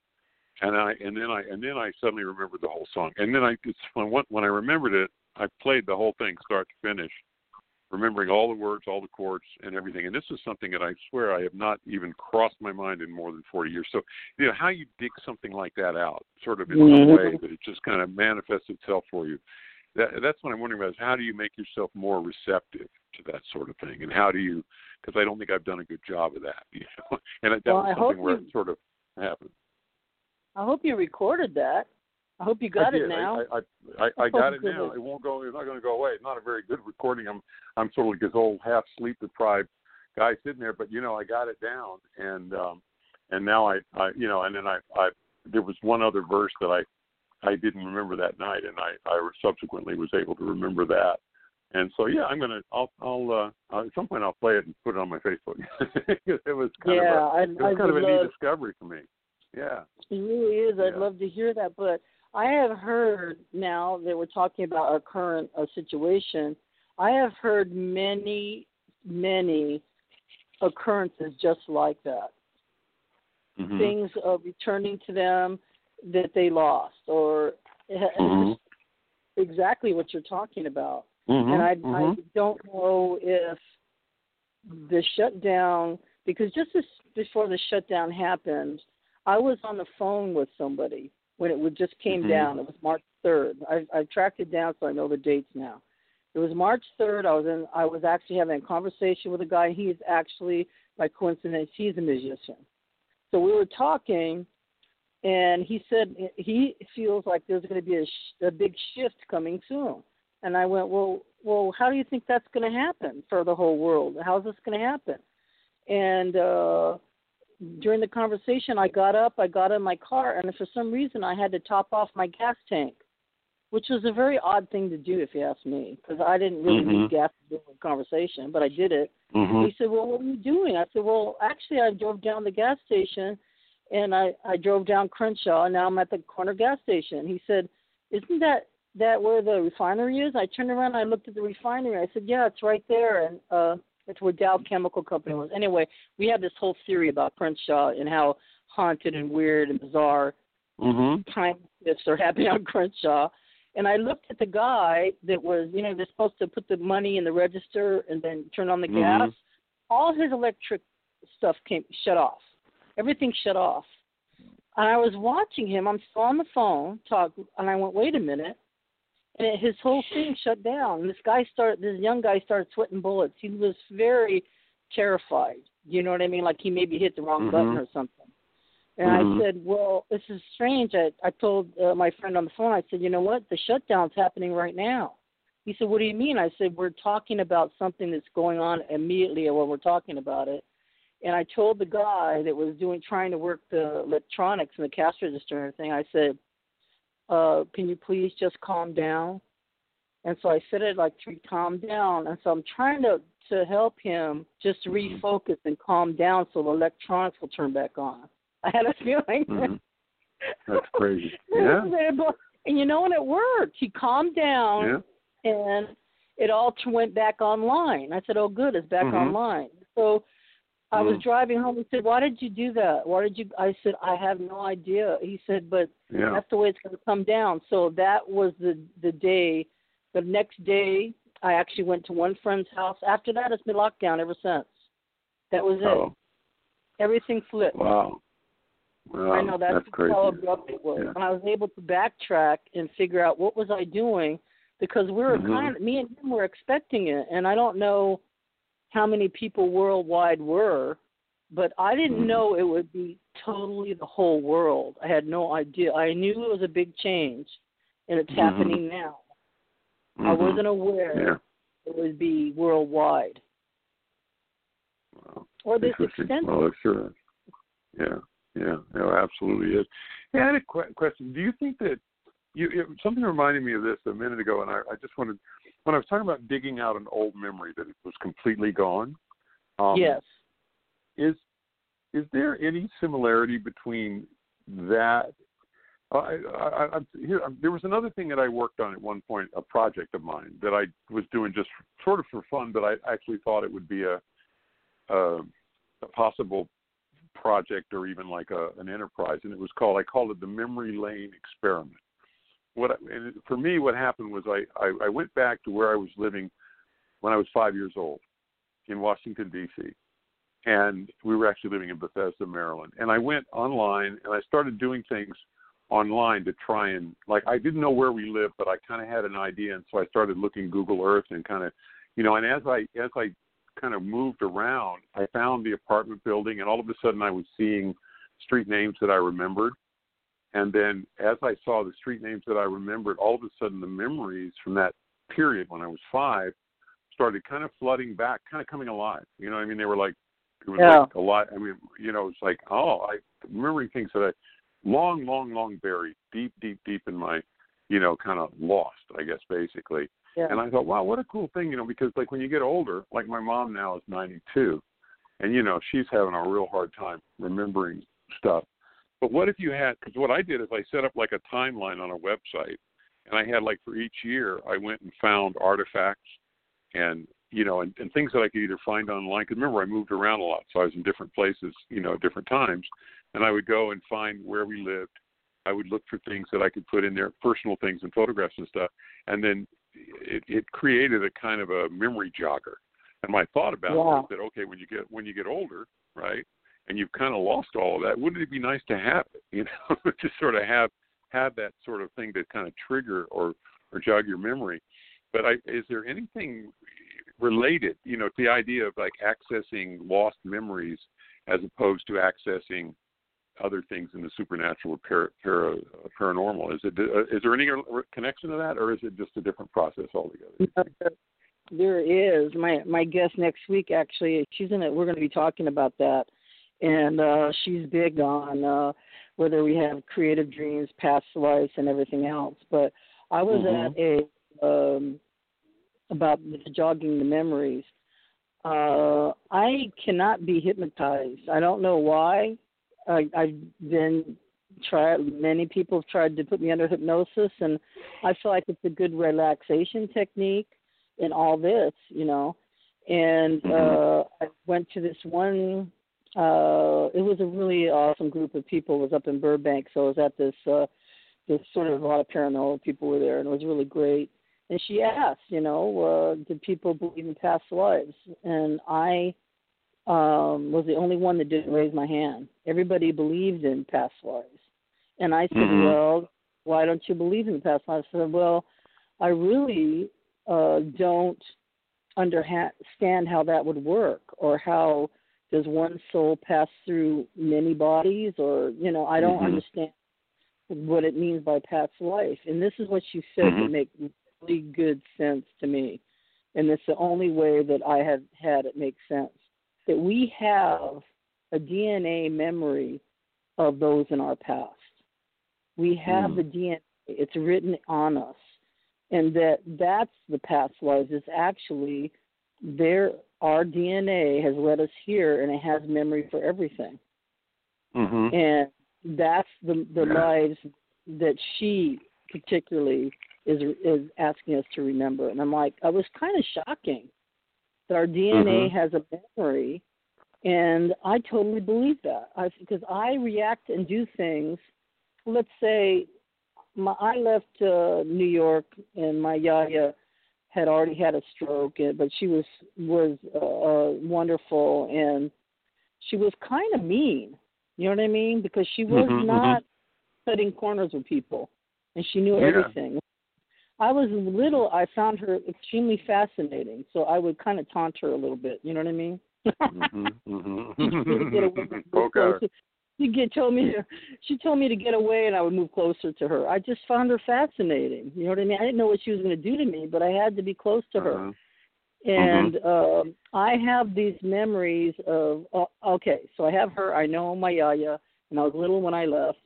And I and then I and then I suddenly remembered the whole song. And then I it's when when I remembered it, I played the whole thing start to finish, remembering all the words, all the chords, and everything. And this is something that I swear I have not even crossed my mind in more than 40 years. So, you know, how you dig something like that out, sort of in some Mhm. way that it just kind of manifests itself for you that, that's what I'm wondering about is how do you make yourself more receptive to that sort of thing, and how do you? Because I don't think I've done a good job of that, you know. And that Well, was something where you- it sort of happened. I hope you recorded that. I hope you got I it now. I, I, I, I got Oh, it now. It won't go. It's not going to go away. It's not a very good recording. I'm I'm sort of like this old half sleep deprived guy sitting there, but you know I got it down, and um, and now I, I you know, and then I I there was one other verse that I I didn't remember that night, and I I subsequently was able to remember that. And so yeah, I'm gonna I'll I'll uh, at some point I'll play it and put it on my Facebook. it was kind yeah, of I, a, it I was kind of a neat love. discovery for me. Yeah. It really is. I'd love to hear that, but I have heard now that we're talking about our current uh, situation. I have heard many, many occurrences just like that. Mhm. Things uh, returning to them that they lost, or Mhm. exactly what you're talking about. Mhm. and I. I don't know if the shutdown because just as before the shutdown happened, I was on the phone with somebody when it would just came Mhm. down. It was March third. I I tracked it down so I know the dates now. It was March third. I was in. I was actually having a conversation with a guy. He's actually, by coincidence, he's a musician. So we were talking, and he said he feels like there's going to be a, sh- a big shift coming soon. And I went, well, well, how do you think that's going to happen for the whole world? How's this going to happen? And uh, during the conversation, I got up, I got in my car, and for some reason, I had to top off my gas tank, which was a very odd thing to do, if you ask me, because I didn't really Mhm. need gas to do the conversation, but I did it. Mhm. He said, "Well, what are you doing?" I said, "Well, actually, I drove down the gas station, and I I drove down Crenshaw, and now I'm at the corner gas station." He said, "Isn't that that where the refinery is?" I turned around, and I looked at the refinery. I said, "Yeah, it's right there," and uh, it's where Dow Chemical Company was. Anyway, we have this whole theory about Crenshaw and how haunted and weird and bizarre Mhm. time shifts are happening on Crenshaw. And I looked at the guy that was, you know, they're supposed to put the money in the register and then turn on the Mhm. gas. All his electric stuff came shut off. Everything shut off. And I was watching him. I'm still on the phone, talk, and I went, wait a minute. And his whole thing shut down. This guy started, this young guy started sweating bullets. He was very terrified. You know what I mean? Like he maybe hit the wrong Mhm. button or something. And Mhm. I said, "Well, this is strange." I I told uh, my friend on the phone. I said, "You know what? The shutdown's happening right now." He said, "What do you mean?" I said, "We're talking about something that's going on immediately while we're talking about it." And I told the guy that was doing trying to work the electronics and the cash register and everything. I said, uh, "Can you please just calm down?" And so I said it like to calm down. And so I'm trying to to help him just refocus and calm down so the electronics will turn back on. I had a feeling. Mhm. That's crazy. Yeah. and you know what? It worked. He calmed down Yeah. and it all went back online. I said, "Oh, good, it's back Mhm. online." So I was Mm. driving home. He said, "Why did you do that? Why did you?" I said, "I have no idea." He said, "But Yeah. that's the way it's going to come down." So that was the the day. The next day, I actually went to one friend's house. After that, it's been locked down ever since. That was it. Oh, Everything flipped. wow. Wow, I know that's, that's crazy. how abrupt it was. Yeah. And I was able to backtrack and figure out what was I doing because we were Mhm. kind of me and him were expecting it, and I don't know how many people worldwide were, but I didn't Mhm. know it would be totally the whole world. I had no idea. I knew it was a big change, and it's Mhm. happening now. I Mhm. wasn't aware Yeah. it would be worldwide Wow. or this extent. Well, it sure is. Yeah, yeah, no, absolutely is. Hey, I had a que- question. Do you think that you it, something reminded me of this a minute ago, and I, I just wanted when I was talking about digging out an old memory that it was completely gone. Um, yes. Is is there any similarity between that? I, I, I, here, there was another thing that I worked on at one point, a project of mine that I was doing just sort of for fun, but I actually thought it would be a a, a possible project or even like a, an enterprise, and it was called I called it the Memory Lane Experiment. What and for me, what happened was I, I I went back to where I was living when I was five years old in Washington D.C. And we were actually living in Bethesda, Maryland. And I went online and I started doing things online to try and like I didn't know where we lived, but I kind of had an idea, and so I started looking Google Earth and kind of, you know, and as I as I kind of moved around, I found the apartment building, and all of a sudden I was seeing street names that I remembered. And then as I saw the street names that I remembered, all of a sudden the memories from that period when I was five started kind of flooding back, kind of coming alive. You know, what I mean, they were like, it was Yeah. like a lot. I mean, you know, it's like, oh, I remembering things that I long, long, long buried, deep, deep, deep in my, you know, kind of lost, I guess, basically. Yeah. And I thought, wow, what a cool thing, you know, because like when you get older, like my mom now is 92, and you know she's having a real hard time remembering stuff. But what if you had? Because what I did is I set up like a timeline on a website, and I had like for each year I went and found artifacts and you know and, and things that I could either find online. Because remember I moved around a lot, so I was in different places, you know, at different times, and I would go and find where we lived. I would look for things that I could put in there, personal things and photographs and stuff, and then it, it created a kind of a memory jogger. And my thought about it Yeah. was that okay, when you get when you get older, right, and you've kind of lost all of that, wouldn't it be nice to have it? You know, to sort of have have that sort of thing to kind of trigger or or jog your memory. But I, is there anything related, you know, to the idea of like accessing lost memories as opposed to accessing other things in the supernatural or para, para, paranormal? Is it uh, there any connection to that, or is it just a different process altogether? There is my my guest next week. Actually, she's in it. We're going to be talking about that, and uh, she's big on uh, whether we have creative dreams, past lives, and everything else. But I was Mhm. at a um, about the jogging the memories. Uh, I cannot be hypnotized. I don't know why. I, I've been tried. Many people have tried to put me under hypnosis, and I feel like it's a good relaxation technique in all this, you know. And uh I went to this one uh it was a really awesome group of people. It was up in Burbank, so I was at this uh this sort of a lot of paranormal people were there and it was really great. And she asked, you know, uh did people believe in past lives? And I um was the only one that didn't raise my hand. Everybody believed in past lives. And I said, Mhm. Well, why don't you believe in past lives? I said, Well, I really uh, don't understand how that would work or how does one soul pass through many bodies? Or you know i don't Mhm. understand what it means by past life. And this is what you said Mhm. that make really good sense to me. And it's the only way that i have had it make sense. That we have a dna memory of those in our past. We have Mm. the dna it's written on us. And that that's the past lives. Is actually there our dna has led us here and it has memory for everything Mm-hmm. and that's the the Yeah. lives that she particularly is is asking us to remember and i'm like i was kind of shocking that our dna Mhm. has a memory and i totally believe that i because i react and do things let's say my, I left uh, New York, and my yaya had already had a stroke, but she was was uh, uh, wonderful, and she was kind of mean. You know what I mean? Because she was Mhm, not cutting corners with people, and she knew Yeah. everything. I was little. I found her extremely fascinating, so I would kind of taunt her a little bit. You know what I mean? Mhm, She told me to get away, mhm. move Poke at her. closer. She get told me to, she told me to get away, and I would move closer to her. I just found her fascinating. You know what I mean? I didn't know what she was going to do to me, but I had to be close to her. Uh-huh. And um I have these memories of uh, okay, so I have her. I know my yaya, and I was little when I left,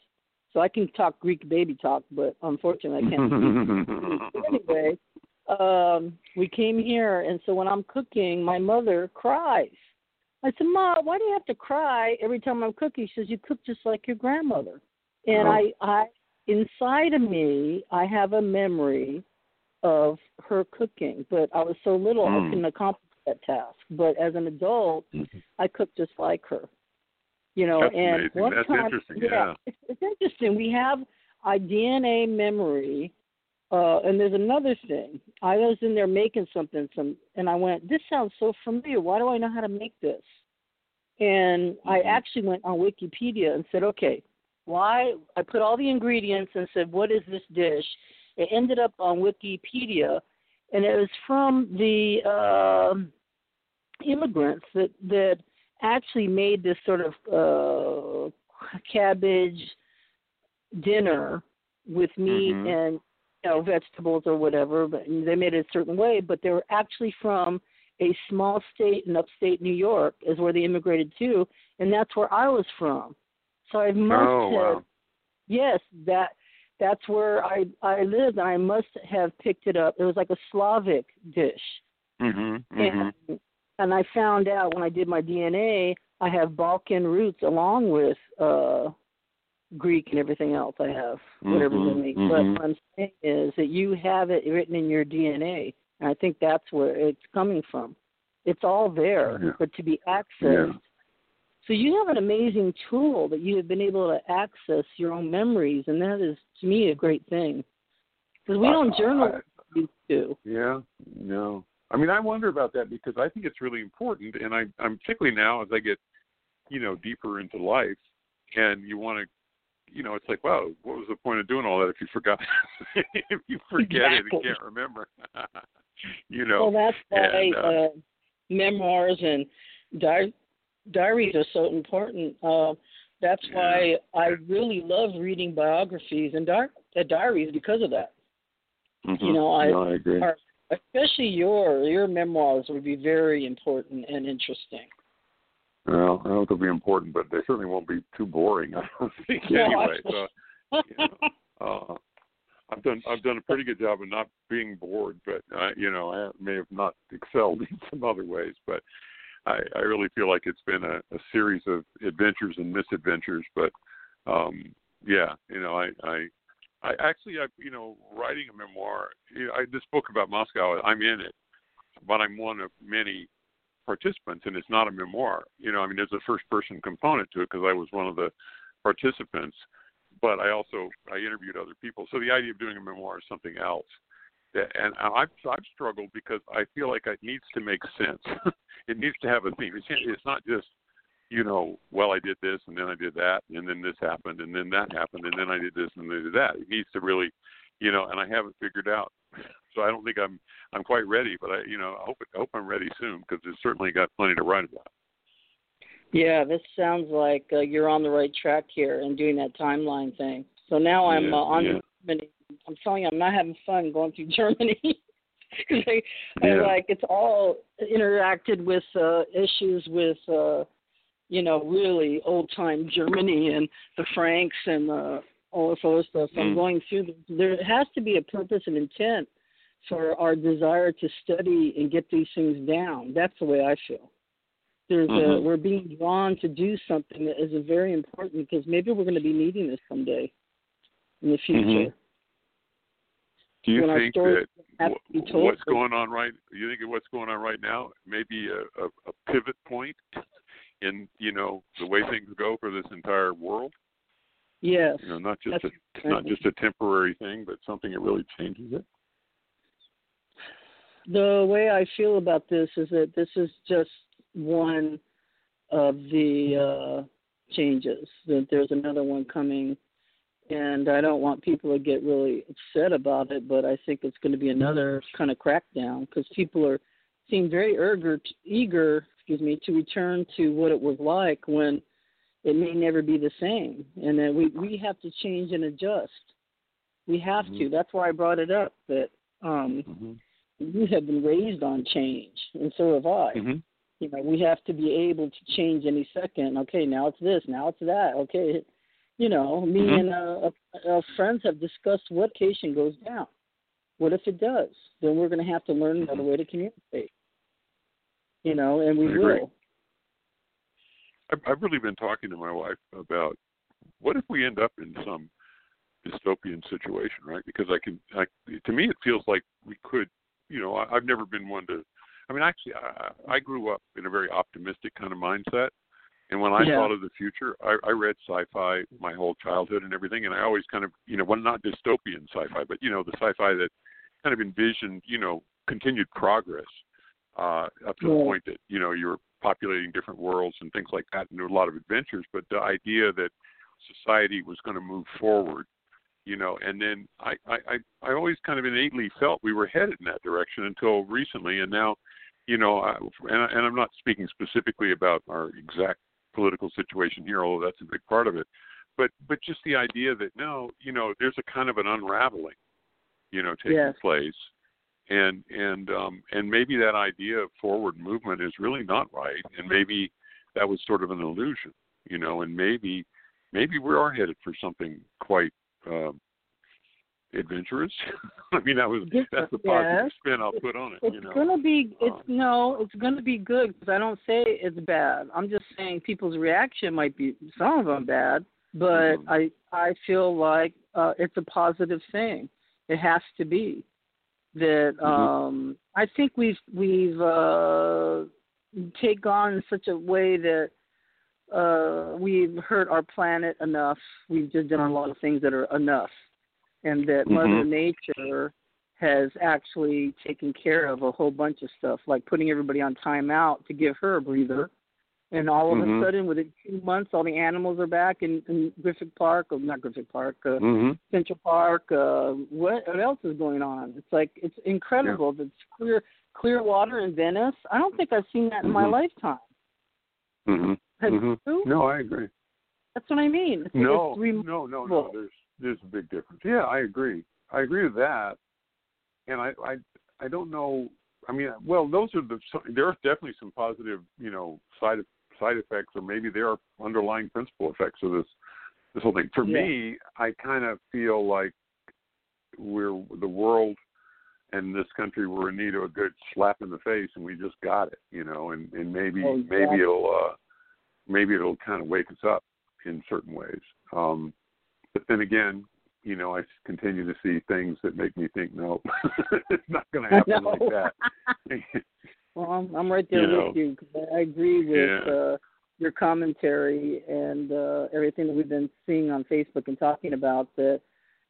so I can talk Greek baby talk, but unfortunately I can't. speak. anyway, um, we came here, and so when I'm cooking, my mother cries. I said, "Ma, why do you have to cry every time I'm cooking?" She says, "You cook just like your grandmother." And Oh. I, I, inside of me, I have a memory of her cooking, but I was so little I Mm. couldn't accomplish that task. But as an adult, Mhm. I cook just like her. You know, That's and amazing. one That's time, interesting, yeah. it's, it's interesting. We have a DNA memory, uh, and there's another thing. I was in there making something, some, and I went, "This sounds so familiar. Why do I know how to make this?" And I Mhm. actually went on Wikipedia and said, "Okay, why?" I put all the ingredients and said, "What is this dish?" It ended up on Wikipedia, and it was from the um immigrants that that actually made this sort of uh, cabbage dinner with meat Mhm. and you know vegetables or whatever. But they made it a certain way. But they were actually from a small state in upstate New York, is where they immigrated to, and that's where I was from. So I must Oh, have wow. yes that that's where I I lived, and I must have picked it up. It was like a Slavic dish. Mhm. Mhm. And, and I found out when I did my DNA, I have Balkan roots along with uh Greek and everything else I have, whatever's in me. Mhm, But what I'm saying is that you have it written in your DNA, and I think that's where it's coming from. It's all there, Yeah. but to be accessed. Yeah. So you have an amazing tool that you have been able to access your own memories, and that is to me a great thing. Because we don't I- journal like we used to. Yeah, no. I mean, I wonder about that because I think it's really important, and I, I'm particularly now as I get, you know, deeper into life, and you want to, you know, it's like, wow, what was the point of doing all that if you forgot? if you forget it Exactly. and can't remember, you know. Well, that's why and, uh, uh, memoirs and di- diaries are so important. Uh, that's why I really love reading biographies and di- uh, diaries because of that. mhm. you know, I- no, I agree. Are- Especially your your memoirs would be very important and interesting. Well, I don't know if they'll be important, but they certainly won't be too boring. I don't think No, anyway. So, you know, uh, I've done I've done a pretty good job of not being bored, but I, you know I may have not excelled in some other ways, but I, I really feel like it's been a, a series of adventures and misadventures. But um, yeah, you know, I, I I actually I you know writing a memoir. You know, I, this book about Moscow, I'm in it, but I'm one of many participants, and it's not a memoir. You know, I mean, there's a first person component to it because I was one of the participants, but I also I interviewed other people. So the idea of doing a memoir is something else. And I've I've struggled because I feel like it needs to make sense. it needs to have a theme. It's it's not just you know, well, I did this and then I did that and then this happened and then that happened and then I did this and then I did that. It needs to really, you know, and I haven't figured out. So I don't think I'm I'm quite ready, but I you know I hope I hope I'm ready soon because it's certainly got plenty to write about. Yeah, this sounds like uh, you're on the right track here and doing that timeline thing. So now I'm Yeah, uh, on yeah. Germany. I'm telling you, I'm not having fun going through Germany. 'Cause I, I Yeah. like it's all interacted with uh, issues with uh, you know really old time Germany and the Franks and uh, all this other stuff. So I'm Mm. going through. The, there has to be a purpose and intent for our desire to study and get these things down. That's the way I feel. There's a, Mhm. we're being drawn to do something that is very important because maybe we're going to be needing this someday in the future. Mhm. Do you When think that be what's going on right? You think of what's going on right now? Maybe a, a, a pivot point in you know the way things go for this entire world. Yes. You know, not just That's a not just a temporary thing, but something that really changes it. the way I feel about this is that this is just one of the uh, changes. That there's another one coming, and I don't want people to get really upset about it. But I think it's going to be another kind of crackdown because people are seem very eager, eager, excuse me, to return to what it was like when it may never be the same, and that we we have to change and adjust. We have mm-hmm. to. That's why I brought it up. That um, mm-hmm. you have been raised on change, and so have I. Mm-hmm. You know, we have to be able to change any second. Okay, now it's this, now it's that. Okay, you know, me mm-hmm. and uh, uh, friends have discussed what cation goes down. What if it does? Then we're going to have to learn another mm-hmm. way to communicate. You know, and we will. Agree. I've really been talking to my wife about what if we end up in some dystopian situation, right? Because I can, I, to me, it feels like we could. You know, I, I've never been one to. I mean, actually, I, I grew up in a very optimistic kind of mindset, and when I yeah. thought of the future, I, I read sci-fi my whole childhood and everything, and I always kind of, you know, well, not dystopian sci-fi, but you know, the sci-fi that kind of envisioned, you know, continued progress uh, up to yeah. the point that you know you're populating different worlds and things like that, and there were a lot of adventures. But the idea that society was going to move forward you know and then I, I i i always kind of innately felt we were headed in that direction until recently and now you know I, and, and i'm not speaking specifically about our exact political situation here although that's a big part of it but but just the idea that no you know there's a kind of an unraveling you know taking yes. place and and um and maybe that idea of forward movement is really not right and maybe that was sort of an illusion you know and maybe maybe we are headed for something quite um, adventurous. I mean, that was that's the positive yes. spin I'll put on it. It's you know? gonna be. It's uh, no. It's gonna be good because I don't say it's bad. I'm just saying people's reaction might be some of them bad, but mm-hmm. I I feel like uh, it's a positive thing. It has to be that. Mm-hmm. um I think we've we've uh, take on such a way that uh, we've hurt our planet enough. We've just done a lot of things that are enough, and that mm-hmm. Mother Nature has actually taken care of a whole bunch of stuff, like putting everybody on timeout to give her a breather. And all of mm-hmm. a sudden, within two months, all the animals are back in, in Griffith Park, or not Griffith Park, uh, mm-hmm. Central Park. Uh, what, what else is going on? It's like it's incredible. Yeah. It's clear, clear water in Venice. I don't think I've seen that in my Mm-hmm. lifetime. Mm-hmm. Have Mhm. No, I agree. That's what I mean. It's, No, it's no, no, no. There's there's a big difference. Yeah, I agree. I agree with that. And I I I don't know. I mean, well, those are the there are definitely some positive, you know, side side effects, or maybe there are underlying principal effects of this this whole thing. For Yeah. me, I kind of feel like we're the world and this country were in need of a good slap in the face, and we just got it, you know. And and maybe Oh, maybe it'll uh maybe it'll kind of wake us up in certain ways. Um, but then again, you know, I continue to see things that make me think, no, it's not going to happen like that. well, I'm, I'm right there You know. with you. 'cause I agree with Yeah. uh, your commentary and uh, everything that we've been seeing on Facebook and talking about. That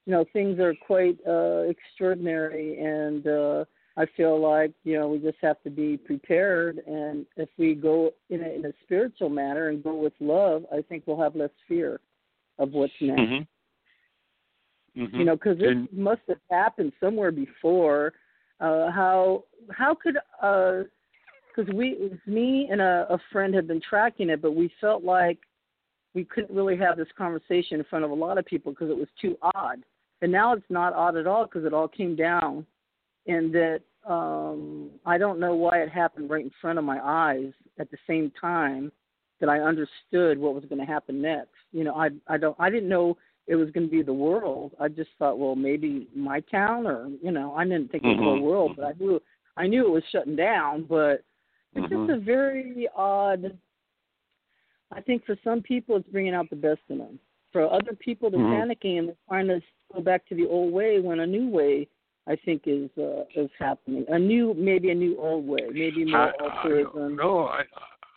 you know things are quite uh, extraordinary, and uh, I feel like you know we just have to be prepared. And if we go in a, in a spiritual manner and go with love, I think we'll have less fear of what's next. Mhm. Mhm. you know because it must have happened somewhere before uh how how could uh because we it was me and a, a friend had been tracking it but we felt like we couldn't really have this conversation in front of a lot of people because it was too odd. And now it's not odd at all because it all came down and that um i don't know why it happened right in front of my eyes at the same time that i understood what was going to happen next. You know i i don't i didn't know it was going to be the world. I just thought, well, maybe my town, or you know, I didn't think it was the Mhm. whole world, but I knew I knew it was shutting down. But it's Mhm. just a very odd. I think for some people, it's bringing out the best in them. For other people, they're Mhm. panicking and they're trying to go back to the old way when a new way, I think, is uh, is happening. A new, maybe a new old way, maybe more I, I, altruism. no, I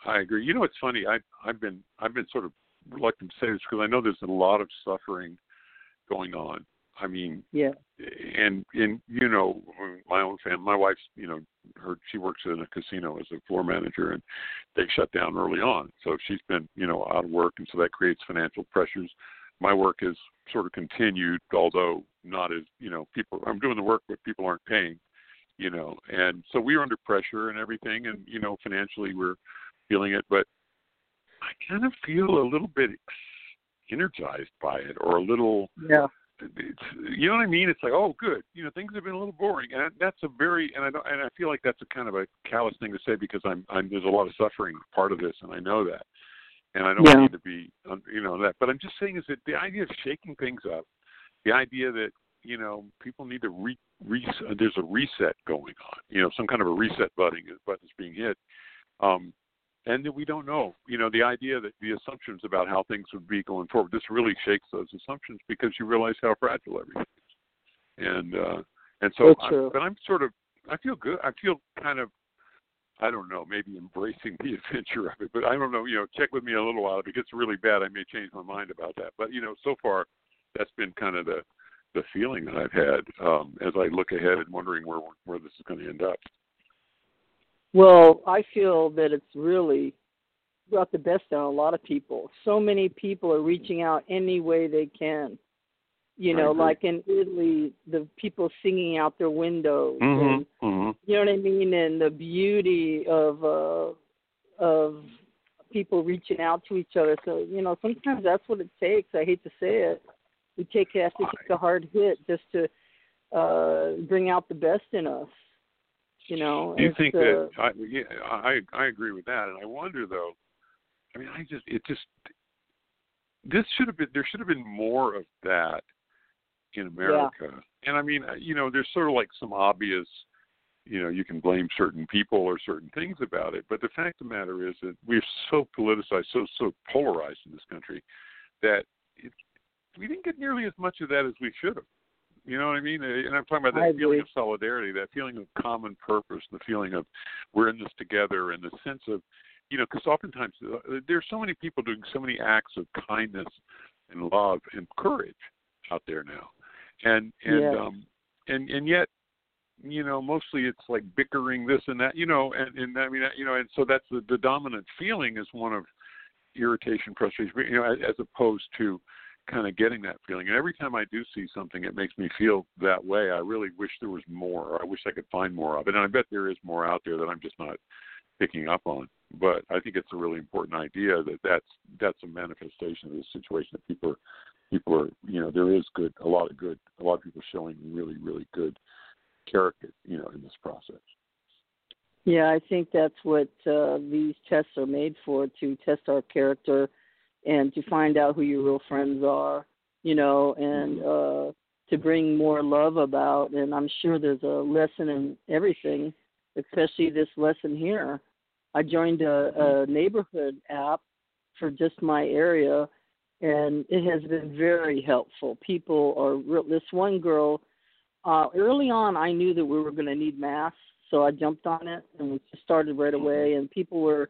I agree. You know, it's funny. I I've been I've been sort of reluctant to say this because I know there's a lot of suffering going on I mean, yeah, and and you know, my own family, my wife's, you know, her she works in a casino as a floor manager, and they shut down early on, so she's been, you know, out of work, and so that creates financial pressures. My work is sort of continued, although not as, you know, people. I'm doing the work, but people aren't paying, you know, and so we're under pressure and everything, and you know, financially we're feeling it, but I kind of feel a little bit energized by it, or a little yeah you know what I mean? It's like, oh, good. You know, things have been a little boring, and that's a very and I don't, and I feel like that's a kind of a callous thing to say because I'm, I'm there's a lot of suffering part of this, and I know that, and I don't yeah. need to be, you know, that. But I'm just saying is that the idea of shaking things up, the idea that you know people need to re, re there's a reset going on, you know, some kind of a reset button button's being hit. Um, and that we don't know. You know, the idea that the assumptions about how things would be going forward, this really shakes those assumptions because you realize how fragile everything is. And uh and so I, but I'm sort of I feel good. I feel kind of I don't know, maybe embracing the adventure of it. But I don't know, you know, check with me a little while. If it gets really bad I may change my mind about that. But you know, so far that's been kind of the the feeling that I've had um as I look ahead and wondering where where this is going to end up. Well, I feel that it's really brought the best out of a lot of people. So many people are reaching out any way they can. You know, like in Italy, the people singing out their windows. Mm-hmm. And, mm-hmm. You know what I mean? And the beauty of uh of people reaching out to each other. So, you know, sometimes that's what it takes. I hate to say it. We take have to take a hard hit just to uh bring out the best in us. You know, do you think uh, that? I, yeah, I I agree with that, and I wonder though. I mean, I just it just this should have been there should have been more of that in America. Yeah. And I mean, uh, you know, there's sort of like some obvious, you know, you can blame certain people or certain things about it, but the fact of the matter is that we're so politicized, so so polarized in this country that it, we didn't get nearly as much of that as we should have. You know what I mean? And I'm talking about that feeling of solidarity, that feeling of common purpose, the feeling of we're in this together, and the sense of, you know, because oftentimes uh, there's so many people doing so many acts of kindness and love and courage out there now, and and um and and yet, you know, mostly it's like bickering this and that, you know, and and I mean, you know, and so that's the the dominant feeling is one of irritation, frustration, you know, as, as opposed to kind of getting that feeling. And every time I do see something, it makes me feel that way. I really wish there was more. I wish I could find more of it. And I bet there is more out there that I'm just not picking up on. But I think it's a really important idea that that's that's a manifestation of the situation that people are people are you know there is good a lot of good a lot of people showing really really good character you know in this process. Yeah, I think that's what uh, these tests are made for to test our character and to find out who your real friends are, you know, and uh to bring more love about and I'm sure there's a lesson in everything, especially this lesson here. I joined a, a neighborhood app for just my area and it has been very helpful. People are real this one girl uh early on I knew that we were going to need masks, so I jumped on it and we started right away and people were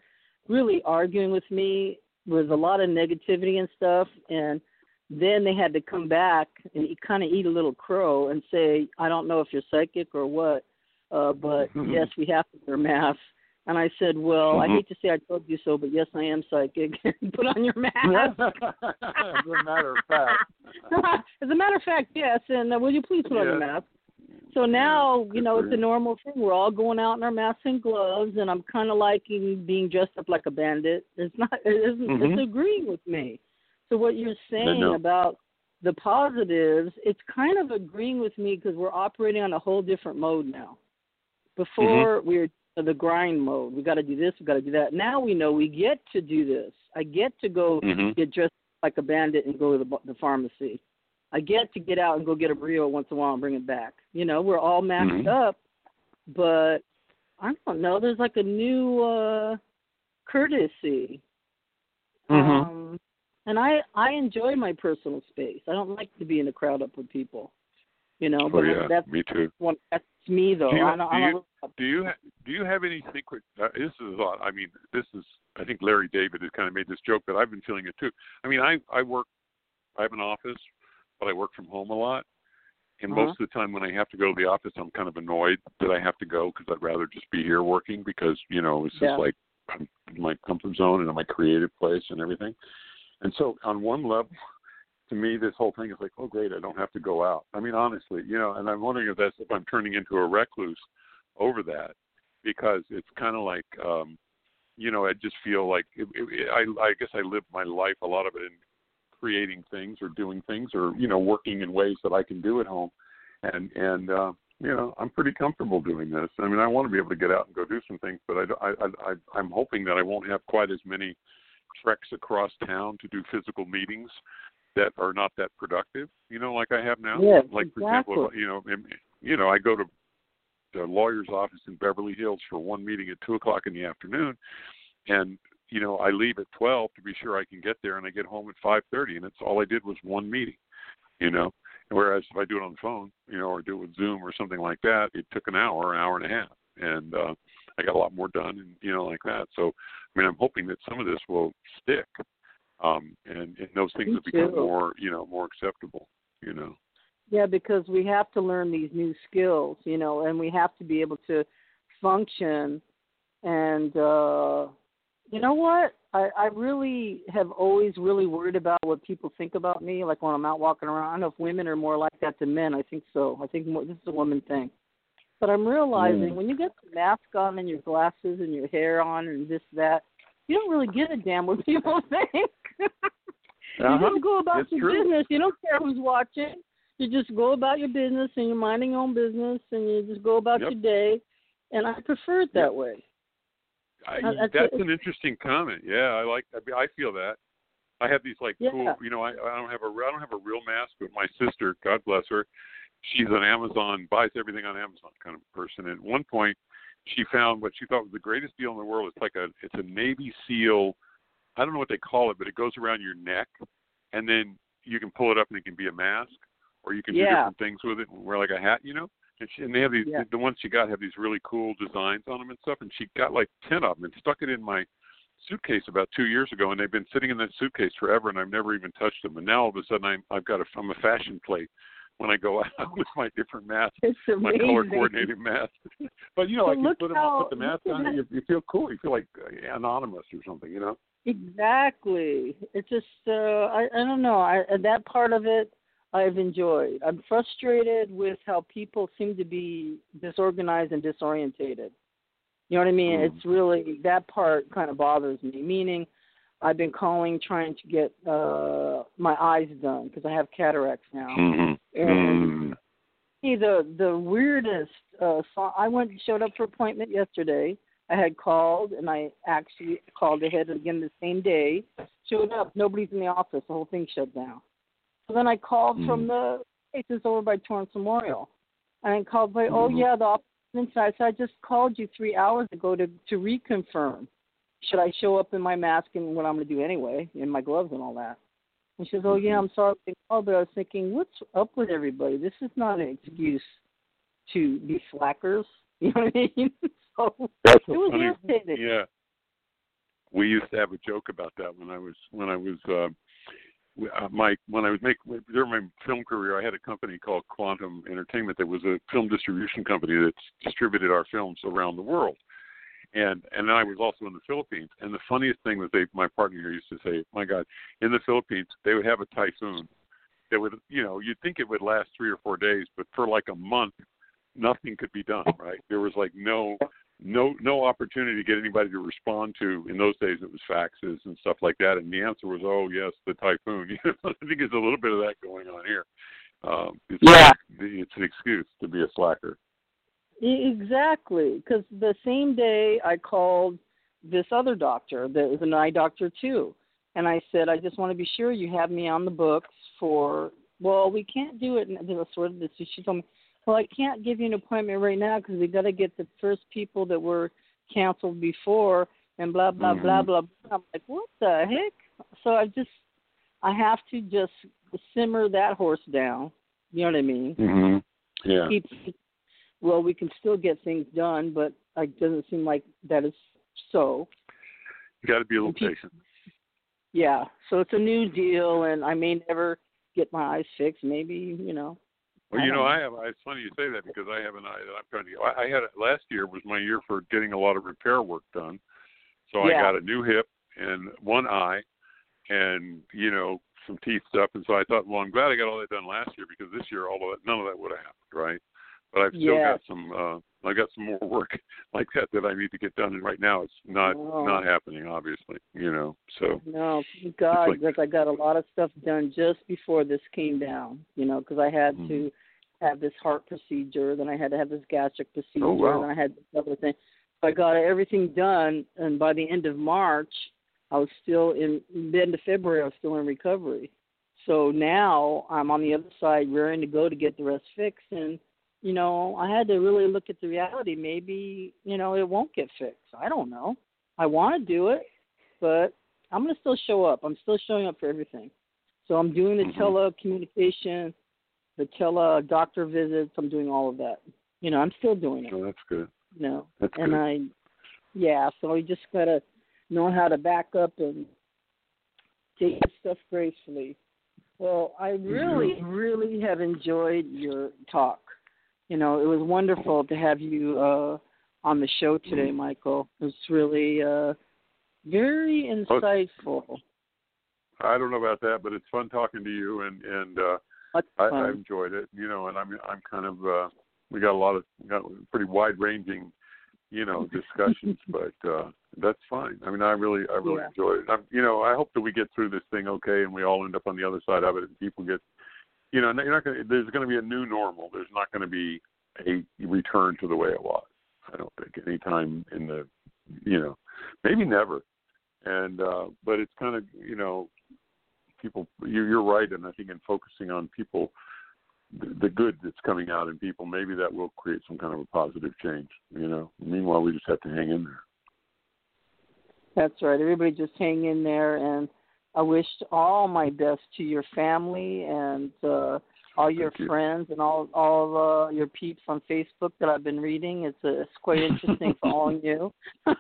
really arguing with me was a lot of negativity and stuff and then they had to come back and kind of eat a little crow and say i don't know if you're psychic or what uh but Mm-hmm. yes we have to wear masks. And i said well i hate to say i told you so but yes i am psychic. Put on your mask. As a matter of fact. as a matter of fact yes and uh, will you please put on your mask so now, you know, it's a normal thing. We're all going out in our masks and gloves, and I'm kind of liking being dressed up like a bandit. It's not, it isn't, Mhm. it's agreeing with me. So what you're saying know. about the positives, it's kind of agreeing with me because we're operating on a whole different mode now. Before Mm-hmm. we were the grind mode. We got to do this. We got to do that. Now we know we get to do this. I get to go Mhm. get dressed like a bandit and go to the, the pharmacy. I get to get out and go get a burrito once in a while and bring it back. You know, we're all maxed Mhm. up, but I don't know. There's like a new uh courtesy. Mhm. Um, and I I enjoy my personal space. I don't like to be in a crowd up with people. You know, Oh but yeah, that's me too. one that's me though. Do you- I don't, do you- a, Do you ha- do you have any secret? Uh, this is odd. I mean, this is. I think Larry David has kind of made this joke, but I've been feeling it too. I mean, I I work. I have an office, but I work from home a lot, And Uh-huh. most of the time, when I have to go to the office, I'm kind of annoyed that I have to go because I'd rather just be here working because you know it's just Yeah. like I'm in my comfort zone and my creative place and everything. And so, on one level, to me, this whole thing is like, oh, great, I don't have to go out. I mean, honestly, you know, and I'm wondering if that's if I'm turning into a recluse over that because it's kind of like, um, you know, I just feel like it, it, I, I guess I live my life a lot of it in creating things or doing things or you know working in ways that I can do at home, and and uh, you know I'm pretty comfortable doing this. I mean, I want to be able to get out and go do some things, but I, I, I I'm hoping that I won't have quite as many treks across town to do physical meetings that are not that productive. You know, like I have now. Yes, like for example, you know, you know, I go to the lawyer's office in Beverly Hills for one meeting at two o'clock in the afternoon, and you know I leave at twelve to be sure I can get there, and I get home at five thirty, and it's all I did was one meeting, you know. Whereas if I do it on the phone, you know, or do it with Zoom or something like that, it took an hour, an hour and a half, and uh, I got a lot more done, and you know, like that. So, I mean, I'm hoping that some of this will stick, um, and, and those things Me will become too. more, you know, more acceptable, you know. Yeah, because we have to learn these new skills, you know, and we have to be able to function. And uh, you know what? I, I really have always really worried about what people think about me, like when I'm out walking around. I don't know if women are more like that than men. I think so. I think more, this is a woman thing. But I'm realizing Mm. when you get the mask on and your glasses and your hair on and this that, you don't really give a damn what people think. you Uh-huh. just go about It's your true. business. You don't care who's watching. You just go about your business and you're minding your own business and you just go about Yep. your day. And I prefer it that Yep. way. I, Uh, that's an interesting comment. Yeah, I like. I, I feel that. I have these like Yeah. cool. You know, I, I don't have a I don't have a real mask, but my sister, God bless her, she's an Amazon buys everything on Amazon kind of person. And at one point, she found what she thought was the greatest deal in the world. It's like a it's a Navy SEAL. I don't know what they call it, but it goes around your neck, and then you can pull it up and it can be a mask, or you can do different things with it, and wear like a hat, you know. And, she, and they have these Yeah. the ones she got have these really cool designs on them and stuff. And she got like ten of them and stuck it in my suitcase about two years ago, and they've been sitting in that suitcase forever, and I've never even touched them. And now all of a sudden, I'm I've got a I'm a fashion plate when I go out with my different masks, my color coordinated mask. but you know, like you put them how- put the mask on, that. you, you feel cool. You feel like uh, anonymous or something, you know. Exactly. It's just uh I I don't know. I that part of it I've enjoyed. I'm frustrated with how people seem to be disorganized and disorientated. You know what I mean? Mm. It's really that part kind of bothers me. Meaning, I've been calling trying to get uh my eyes done because I have cataracts now. Mm-hmm. And see the the weirdest uh so I went showed up for appointment yesterday. I had called and I actually called ahead again the same day. Showed up, nobody's in the office, the whole thing shut down. So then I called from Mm. the places over by Torrance Memorial. And I called by oh Mhm. yeah, the office is inside. So I just called you three hours ago to to reconfirm. Should I show up in my mask and what I'm gonna do anyway, in my gloves and all that? And she says, "Oh yeah, I'm sorry." I called, but I was thinking, what's up with everybody? This is not an excuse to be slackers. You know what I mean? so That's it was funny. irritating. Yeah. We used to have a joke about that when I was when I was uh, uh my when I was making during my film career I had a company called Quantum Entertainment that was a film distribution company that distributed our films around the world. And and I was also in the Philippines. And the funniest thing was they my partner here used to say, My God, in the Philippines they would have a typhoon that would you know, you'd think it would last three or four days, but for like a month nothing could be done, right? There was like no no no opportunity to get anybody to respond to. In those days, it was faxes and stuff like that, and the answer was, "Oh yes, the typhoon." You know, I think there's a little bit of that going on here. Um, it's, Yeah. it's an excuse to be a slacker. Exactly, because the same day I called this other doctor that is an eye doctor too, and I said, I just want to be sure you have me on the books for. Well, we can't do it. And sort of this. She told me, well, I can't give you an appointment right now because we got to get the first people that were canceled before, and blah blah blah Mhm. blah. blah. I'm like, what the heck? So I just, I have to just simmer that horse down. You know what I mean? Mm-hmm. Yeah. keep well we can still get things done but it doesn't seem like that is so You got to be a little And patient. yeah so it's a new deal and i may never get my eyes fixed maybe you know Well, you know, I have. It's funny you say that because I have an eye that I'm trying to. I, I had last year was my year for getting a lot of repair work done, so yeah. I got a new hip and one eye, and you know some teeth stuff. And so I thought, well, I'm glad I got all that done last year because this year all of that, none of that would have happened, right? But I've still got some. uh I got some more work like that that I need to get done, and right now it's not Oh. not happening. Obviously, you know. So No, thank God, like- because I got a lot of stuff done just before this came down. You know, because I had Mhm. to have this heart procedure, then I had to have this gastric procedure, Oh, wow. then I had this other thing. So I got everything done, and by the end of March, I was still in. The end of February, I was still in recovery. So now I'm on the other side, raring to go to get the rest fixed, and you know, I had to really look at the reality. Maybe you know it won't get fixed. I don't know. I want to do it, but I'm going to still show up. I'm still showing up for everything. So I'm doing the Mhm. telecommunication, the tele doctor visits. I'm doing all of that. You know, I'm still doing it. oh, that's good. You know, That's and good. I, yeah. So you just gotta know how to back up and take your stuff gracefully. Well, I really, really have enjoyed your talk. You know, it was wonderful to have you uh on the show today, Michael. It was really uh very insightful. I don't know about that, but it's fun talking to you, and and uh, I, fun. I enjoyed it. You know, and I'm I'm kind of uh, we got a lot of got pretty wide ranging, you know, discussions, but uh, that's fine. I mean, I really I really Yeah. enjoyed it. I'm, you know, I hope that we get through this thing okay, and we all end up on the other side of it, and people get, you know, you're not gonna. There's going to be a new normal. There's not going to be a return to the way it was. I don't think any time in the, you know, maybe never. And uh, but it's kind of you know people you, you're right and i think in focusing on people the, the good that's coming out in people maybe that will create some kind of a positive change you know meanwhile we just have to hang in there That's right. Everybody just hang in there, and I wished all my best to your family and uh, all your you. friends and all all uh, your peeps on Facebook that I've been reading. It's, uh, it's quite interesting following you.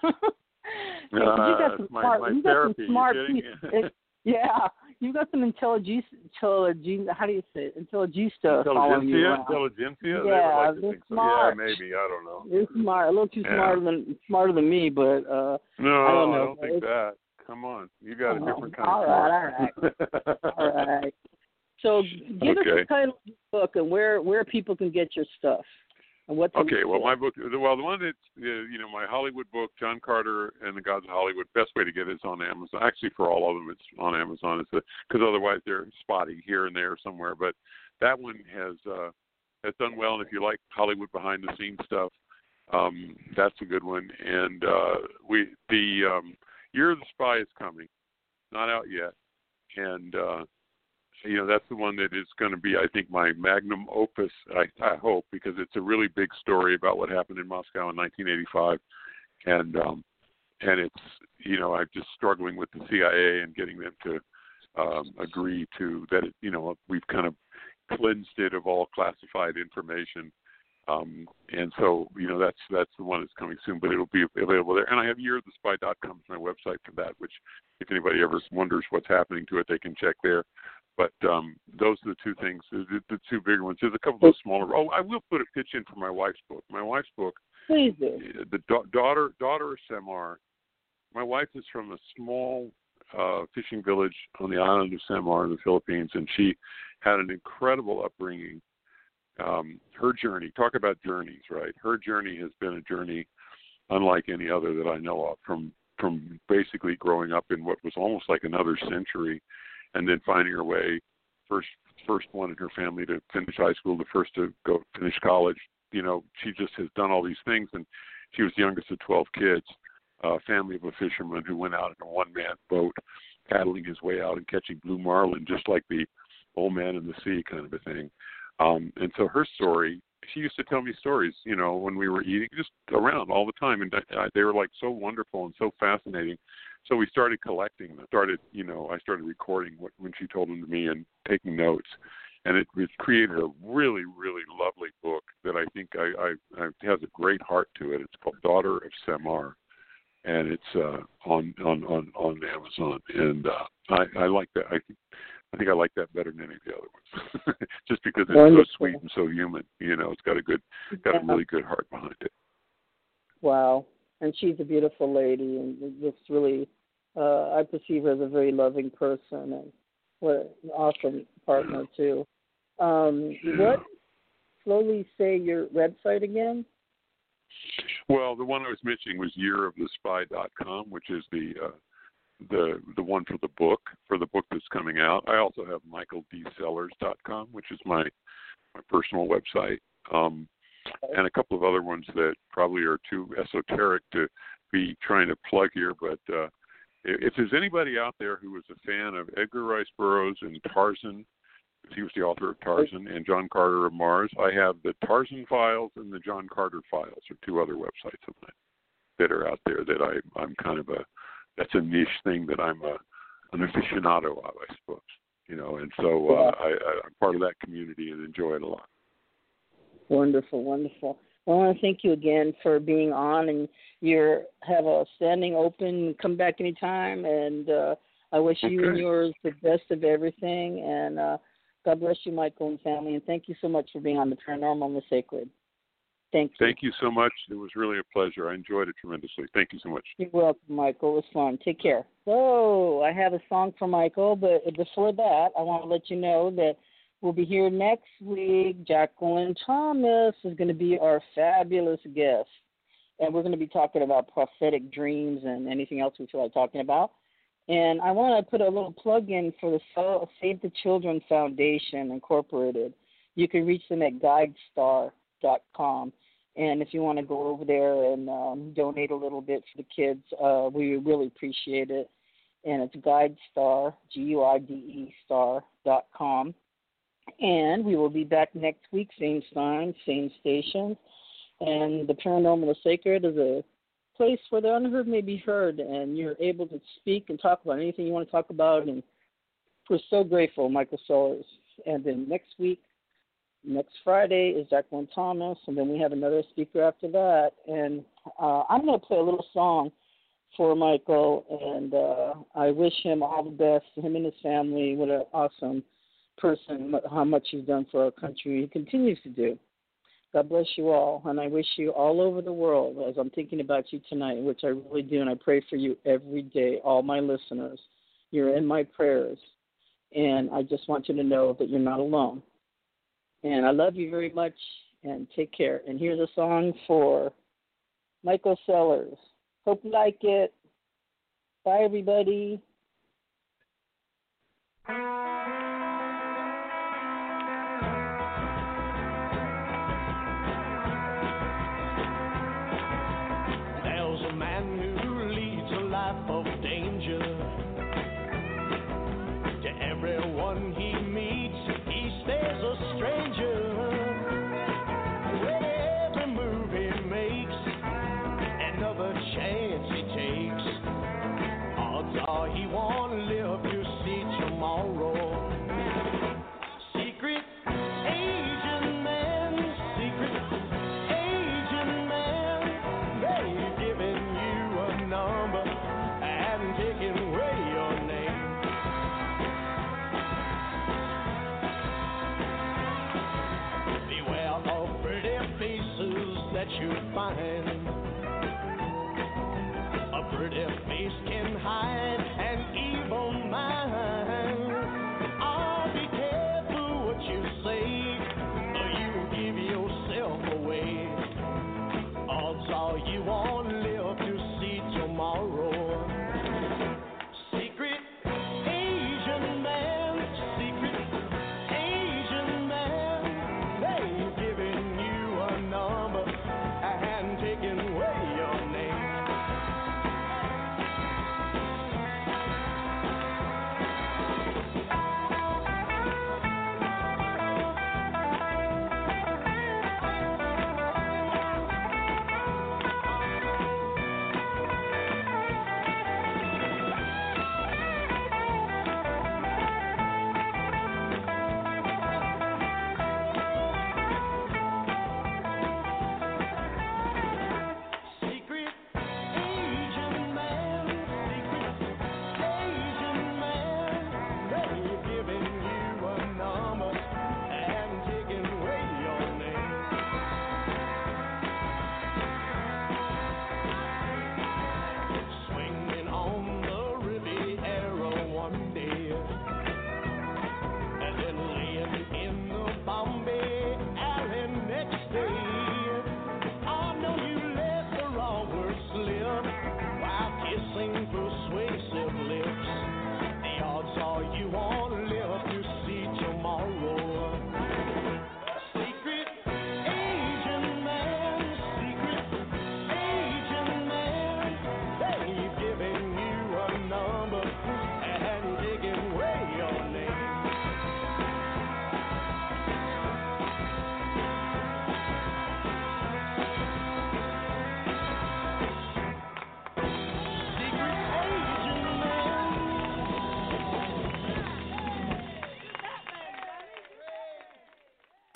You Uh, got some my- smart, my you got therapy, some smart. It- yeah, you got some intelligence, intelligence. How do you say it? Intelligista following you around. intelligentsia They Yeah, like to they're think so. smart. yeah maybe i don't know You're smart, a little too Yeah. smarter than smarter than me, but uh no I don't know. I don't think that come on you got a Oh, different kind all of right, smart. all right. So give us the title of the book and where where people can get your stuff and what to Okay, well, my book, well, the one that's, uh, you know, my Hollywood book, John Carter and the Gods of Hollywood. Best way to get it is on Amazon. Actually, for all of them, it's on Amazon. It's because otherwise they're spotty here and there somewhere. But that one has uh, has done well, and if you like Hollywood behind the scenes stuff, um, that's a good one. And uh, we the um, Year of the Spy is coming, not out yet, and uh, you know that's the one that is going to be i think my magnum opus i i hope because it's a really big story about what happened in moscow in 1985 and um and it's you know i'm just struggling with the cia and getting them to um agree to that it, you know we've kind of cleansed it of all classified information. Um and so you know that's that's the one that's coming soon but it'll be available there. And i have year of the yearofthespy.com is my website for that which if anybody ever wonders what's happening to it they can check there but um, those are the two things, the, the two bigger ones. There's a couple of smaller. Oh, I will put a pitch in for my wife's book. My wife's book, Please do. the da- daughter daughter of Samar. My wife is from a small uh, fishing village on the island of Samar in the Philippines, and she had an incredible upbringing. Um, her journey, talk about journeys, right? Her journey has been a journey unlike any other that I know of. From from basically growing up in what was almost like another century and then finding her way first first one in her family to finish high school, the first to go finish college. You know, she just has done all these things, and she was the youngest of twelve kids. A family of a fisherman who went out in a one man boat, paddling his way out and catching blue marlin, just like the old man in the sea kind of a thing. Um, and so her story, she used to tell me stories, you know, when we were eating, just around all the time, and I, they were like so wonderful and so fascinating so we started collecting them. Started, you know, I started recording what, when she told them to me and taking notes, and it, it created a really, really lovely book that I think I, I, I has a great heart to it. It's called Daughter of Samar, and it's uh, on on on on Amazon. And uh, I, I like that. I think I think I like that better than any of the other ones, just because it's Wonderful. so sweet and so human. You know, it's got a good, got Yeah. a really good heart behind it. Wow. And she's a beautiful lady and just really uh I perceive her as a very loving person and what an awesome partner too. Um what slowly say your website again? Well, the one I was mentioning was yearofthespy.com, which is the uh, the the one for the book for the book that's coming out. I also have michaeldSellers.com, which is my my personal website, um, and a couple of other ones that probably are too esoteric to be trying to plug here. But uh, if there's anybody out there who is a fan of Edgar Rice Burroughs and Tarzan, he was the author of Tarzan, and John Carter of Mars, I have the Tarzan Files and the John Carter Files, are two other websites of mine that are out there that I I'm kind of a that's a niche thing that I'm a an aficionado of, I suppose. You know, and so uh, I, I'm part of that community and enjoy it a lot. Wonderful, wonderful. Well, I want to thank you again for being on, and you have a standing open. Come back anytime, and uh, I wish you and yours the best of everything. And uh, God bless you, Michael and family. And thank you so much for being on the Paranormal and the Sacred. Thank you. Thank you so much. It was really a pleasure. I enjoyed it tremendously. Thank you so much. You're welcome, Michael. It was fun. Take care. So I have a song for Michael, but before that, I want to let you know that we'll be here next week. Jacqueline Thomas is going to be our fabulous guest, and we're going to be talking about prophetic dreams and anything else we feel like talking about. And I want to put a little plug in for the Save the Children Foundation Incorporated. You can reach them at guidestar.com. And if you want to go over there and um, donate a little bit for the kids, uh, we really appreciate it. And it's GuideStar, G U I D E Star dot com. And we will be back next week, same time, same station. And the Paranormal is Sacred is a place where the unheard may be heard, and you're able to speak and talk about anything you want to talk about. And we're so grateful, Michael Sellers. And then next week, next Friday is Jacqueline Thomas, and then we have another speaker after that. And uh, I'm going to play a little song for Michael, and uh, I wish him all the best, him and his family. What an awesome person, how much he's done for our country. He continues to do. God bless you all, and I wish you all over the world as I'm thinking about you tonight, which I really do, and I pray for you every day, all my listeners. You're in my prayers, and I just want you to know that you're not alone. And I love you very much, and take care. And here's a song for Michael Sellers. Hope you like it. Bye, everybody.